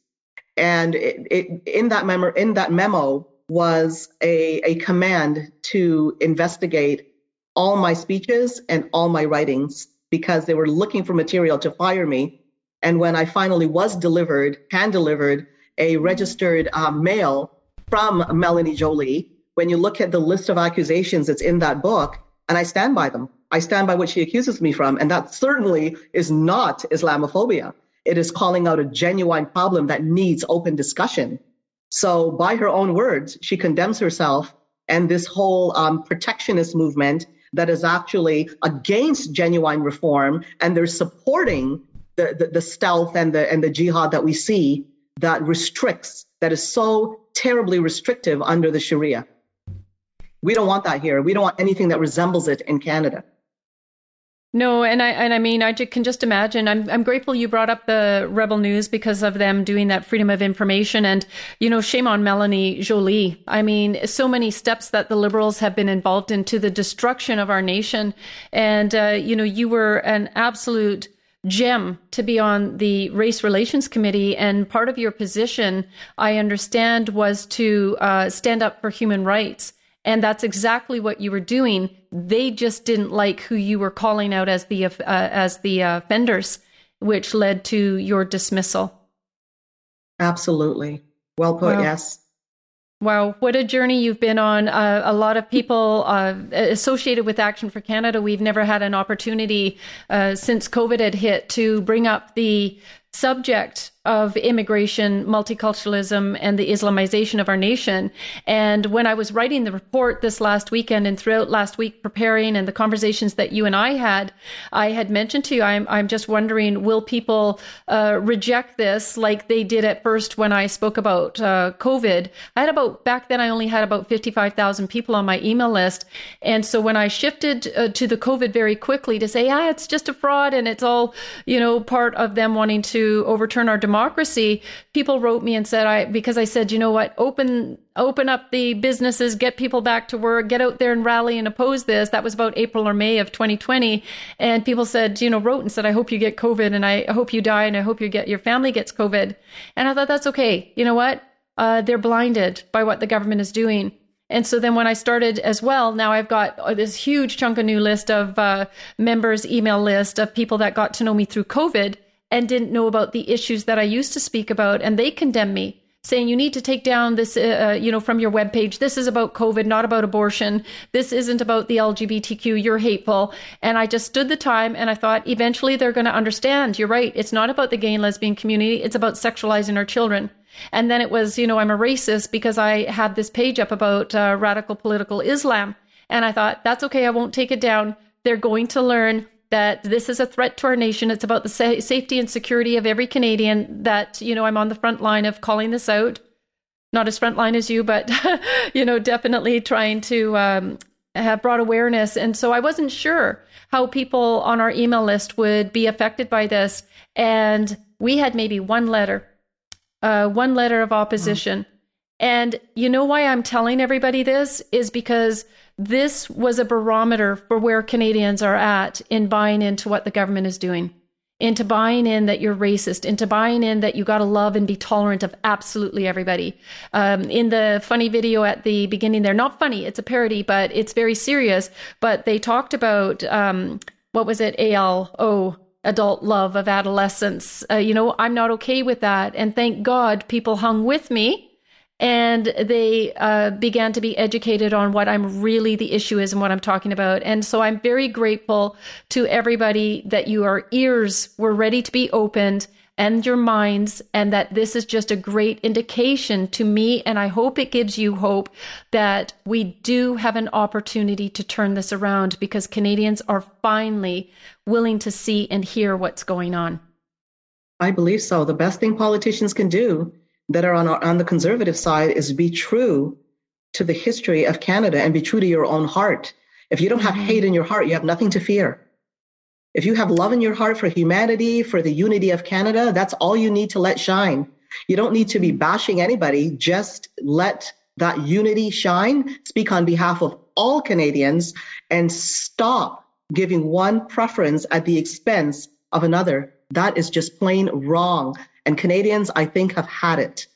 And it, it, in that memo, in that memo was a, a command to investigate all my speeches and all my writings because they were looking for material to fire me and when I finally was delivered, hand delivered, a registered um, mail from Melanie Joly, when you look at the list of accusations that's in that book, and I stand by them. I stand by what she accuses me from. And that certainly is not Islamophobia. It is calling out a genuine problem that needs open discussion. So, by her own words, she condemns herself and this whole um, protectionist movement that is actually against genuine reform, and they're supporting the, the, the stealth and the, and the jihad that we see that restricts, that is so terribly restrictive under the Sharia. We don't want that here. We don't want anything that resembles it in Canada. No, and I and I mean I can just imagine. I'm I'm grateful you brought up the Rebel News because of them doing that freedom of information and you know shame on Melanie Joly. I mean so many steps that the Liberals have been involved in to the destruction of our nation, and uh, you know you were an absolute gem to be on the race relations committee and part of your position i understand was to uh, stand up for human rights and that's exactly what you were doing. They just didn't like who you were calling out as the uh, as the offenders which led to your dismissal. Absolutely. Well put yes Wow, what a journey you've been on. Uh, a lot of people uh, associated with Action for Canada, we've never had an opportunity uh, since COVID had hit to bring up the subject of immigration, multiculturalism, and the Islamization of our nation. And when I was writing the report this last weekend and throughout last week preparing and the conversations that you and I had, I had mentioned to you, I'm, I'm just wondering, will people uh, reject this like they did at first when I spoke about uh, COVID? I had about, back then, I only had about 55,000 people on my email list. And so when I shifted uh, to the COVID very quickly to say, ah, it's just a fraud and it's all, you know, part of them wanting to overturn our democracy people wrote me and said, I, because I said, you know what, open, open up the businesses, get people back to work, get out there and rally and oppose this. That was about April or May of 2020. And people said, you know, wrote and said, I hope you get COVID and I hope you die and I hope you get, your family gets COVID. And I thought that's okay. You know what? Uh, they're blinded by what the government is doing. And so then when I started as well, now I've got this huge chunk of new list of uh, members email list of people that got to know me through COVID and didn't know about the issues that I used to speak about, and they condemn me saying you need to take down this uh, uh you know from your webpage. This is about covid not about abortion. This isn't about the lgbtq you're hateful. And i just stood the time and i thought eventually they're going to understand. You're right. It's not about the gay and lesbian community. It's about sexualizing our children. And then it was you know i'm a racist because i had this page up about uh, radical political islam. And i thought that's okay. I won't take it down. They're going to learn that this is a threat to our nation. It's about the sa- safety and security of every Canadian. That you know, I'm on the front line of calling this out. Not as front line as you, but you know, definitely trying to um, have brought awareness. And so I wasn't sure how people on our email list would be affected by this. And we had maybe one letter, uh, one letter of opposition. Mm-hmm. And you know why I'm telling everybody this is because this was a barometer for where Canadians are at in buying into what the government is doing, into buying in that you're racist, into buying in that you got to love and be tolerant of absolutely everybody. Um, in the funny video at the beginning, they're not funny, it's a parody, but it's very serious. But they talked about um, what was it, ALO? adult love of adolescence. Uh, you know, I'm not okay with that. And thank God people hung with me and they uh, began to be educated on what I'm really the issue is and what I'm talking about. And so I'm very grateful to everybody that your ears were ready to be opened and your minds, and that this is just a great indication to me. And I hope it gives you hope that we do have an opportunity to turn this around because Canadians are finally willing to see and hear what's going on. I believe so. The best thing politicians can do that are on, on the conservative side is be true to the history of Canada and be true to your own heart. If you don't have hate in your heart, you have nothing to fear. If you have love in your heart for humanity, for the unity of Canada, that's all you need to let shine. You don't need to be bashing anybody. Just let that unity shine. Speak on behalf of all Canadians and stop giving one preference at the expense of another. That is just plain wrong. And Canadians, I think, have had it.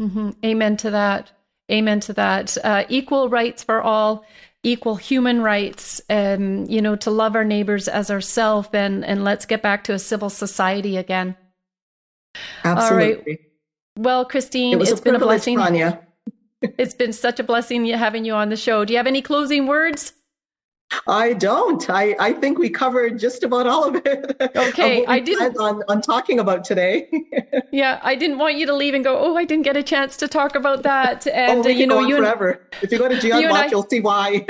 Mm-hmm. Amen to that. Amen to that. Uh, equal rights for all, equal human rights, and you know, to love our neighbors as ourselves, and and let's get back to a civil society again. Absolutely. All right. Well, Christine, it has been a blessing. Tanya. it's been such a blessing having you on the show. Do you have any closing words? I don't. I, I think we covered just about all of it. Okay, I didn't on, on talking about today. yeah, I didn't want you to leave and go. Oh, I didn't get a chance to talk about that. And oh, we uh, you know, you forever. And, if you go to Gian you you'll see why.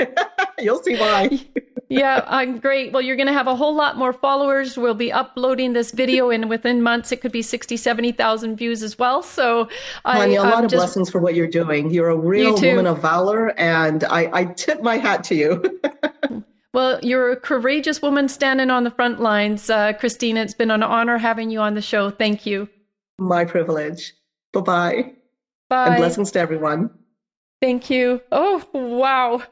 you'll see why. yeah, I'm great. Well, you're going to have a whole lot more followers. We'll be uploading this video, and within months, it could be 60, 70,000 views as well. So, Tanya, I, a lot of just, blessings for what you're doing. You're a real woman of valor, and I, I tip my hat to you. Well, you're a courageous woman standing on the front lines, uh, Christina. It's been an honor having you on the show. Thank you. My privilege. Bye-bye. Bye. And blessings to everyone. Thank you. Oh, wow.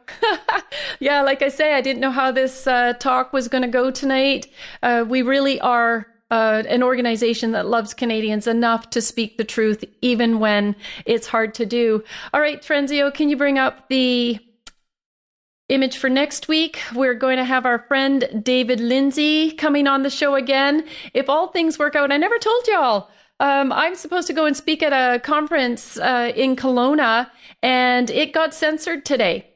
yeah, like I say, I didn't know how this uh, talk was going to go tonight. Uh, we really are uh, an organization that loves Canadians enough to speak the truth, even when it's hard to do. All right, Terenzio, can you bring up the image for next week. We're going to have our friend David Lindsay coming on the show again. If all things work out, I never told y'all. Um, I'm supposed to go and speak at a conference uh, in Kelowna, and it got censored today.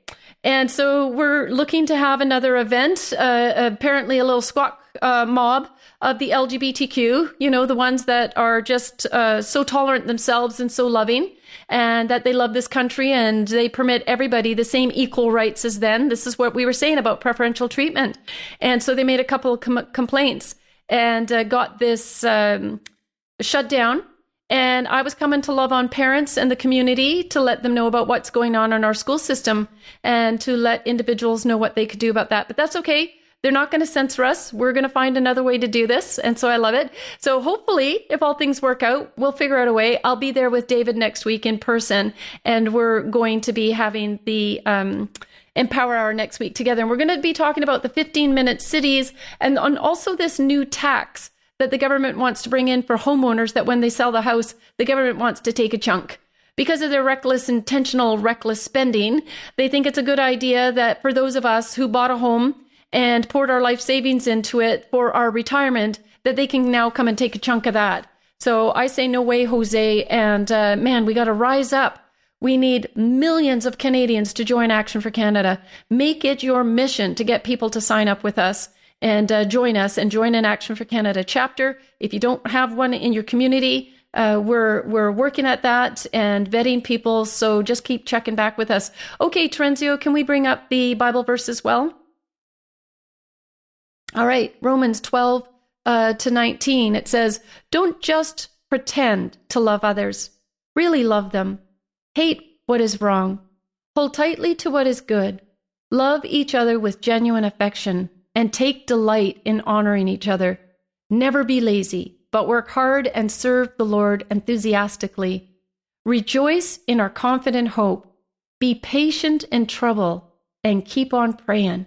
And so we're looking to have another event, uh, apparently a little squawk uh, mob of the LGBTQ, you know, the ones that are just uh, so tolerant themselves and so loving and that they love this country and they permit everybody the same equal rights as them. This is what we were saying about preferential treatment. And so they made a couple of com- complaints and uh, got this um, shut down. And I was coming to love on parents and the community to let them know about what's going on in our school system and to let individuals know what they could do about that. But that's okay they're not going to censor us. We're going to find another way to do this. And so I love it. So hopefully, if all things work out, we'll figure out a way. I'll be there with David next week in person, and we're going to be having the, um, Empower Hour next week together. And we're going to be talking about the 15 minute cities and on also this new tax that the government wants to bring in for homeowners that when they sell the house, the government wants to take a chunk. Because of their reckless, intentional, reckless spending, they think it's a good idea that for those of us who bought a home and poured our life savings into it for our retirement, that they can now come and take a chunk of that. So I say, no way, Jose. And uh, man, we got to rise up. We need millions of Canadians to join Action for Canada. Make it your mission to get people to sign up with us and uh, join us and join an Action for Canada chapter. If you don't have one in your community, uh, we're we're working at that and vetting people. So just keep checking back with us. Okay, Terenzio, can we bring up the Bible verse as well? All right, Romans 12 uh, to 19, it says, Don't just pretend to love others, really love them. Hate what is wrong. Hold tightly to what is good. Love each other with genuine affection and take delight in honoring each other. Never be lazy, but work hard and serve the Lord enthusiastically. Rejoice in our confident hope. Be patient in trouble and keep on praying.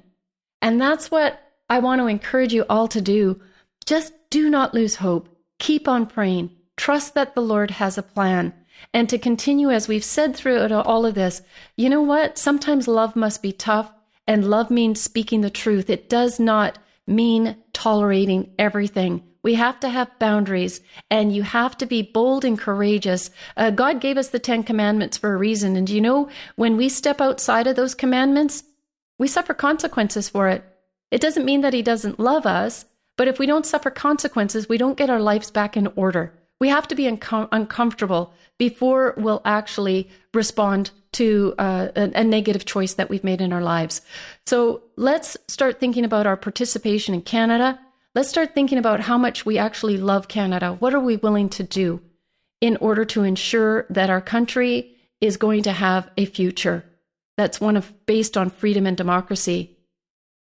And that's what I want to encourage you all to do. Just do not lose hope. Keep on praying. Trust that the Lord has a plan. And to continue, as we've said throughout all of this, you know what? Sometimes love must be tough, and love means speaking the truth. It does not mean tolerating everything. We have to have boundaries and you have to be bold and courageous. Uh, God gave us the Ten Commandments for a reason. And you know, when we step outside of those commandments, we suffer consequences for it. It doesn't mean that He doesn't love us, but if we don't suffer consequences, we don't get our lives back in order. We have to be uncom- uncomfortable before we'll actually respond to uh, a, a negative choice that we've made in our lives. So let's start thinking about our participation in Canada Let's start thinking about how much we actually love Canada. What are we willing to do in order to ensure that our country is going to have a future that's one of based on freedom and democracy?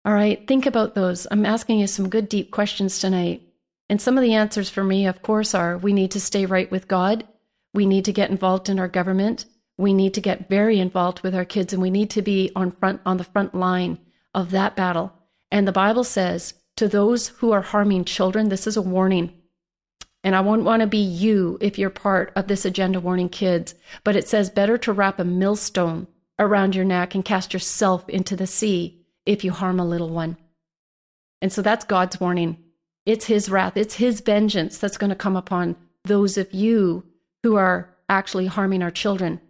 All right, think about those. I'm asking you some good deep questions tonight. And some of the answers for me, of course, are we need to stay right with God. We need to get involved in our government. We need to get very involved with our kids and we need to be on front on the front line of that battle. And the Bible says to those who are harming children, this is a warning. And I won't want to be you if you're part of this agenda warning kids, but it says better to wrap a millstone around your neck and cast yourself into the sea if you harm a little one. And so that's God's warning. It's his wrath, it's his vengeance that's going to come upon those of you who are actually harming our children.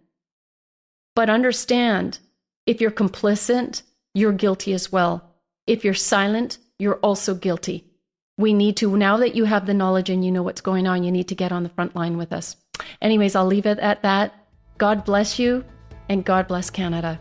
But understand if you're complicit, you're guilty as well. If you're silent, you're also guilty. We need to, now that you have the knowledge and you know what's going on, you need to get on the front line with us. Anyways, I'll leave it at that. God bless you, and God bless Canada.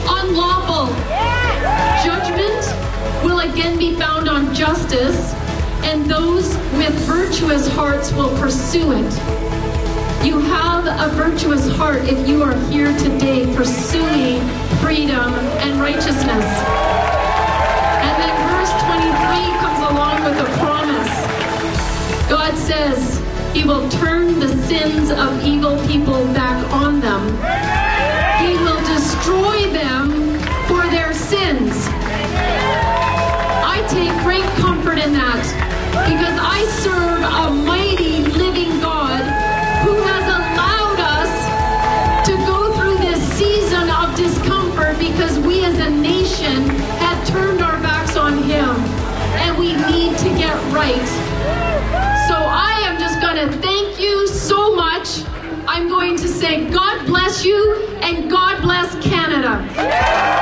unlawful. Judgment will again be found on justice, and those with virtuous hearts will pursue it. You have a virtuous heart if you are here today pursuing freedom and righteousness. And then verse 23 comes along with a promise. God says he will turn the sins of evil people back on them. He will destroy them take great comfort in that because I serve a mighty living God who has allowed us to go through this season of discomfort because we as a nation had turned our backs on Him and we need to get right. So I am just going to thank you so much. I'm going to say God bless you and God bless Canada.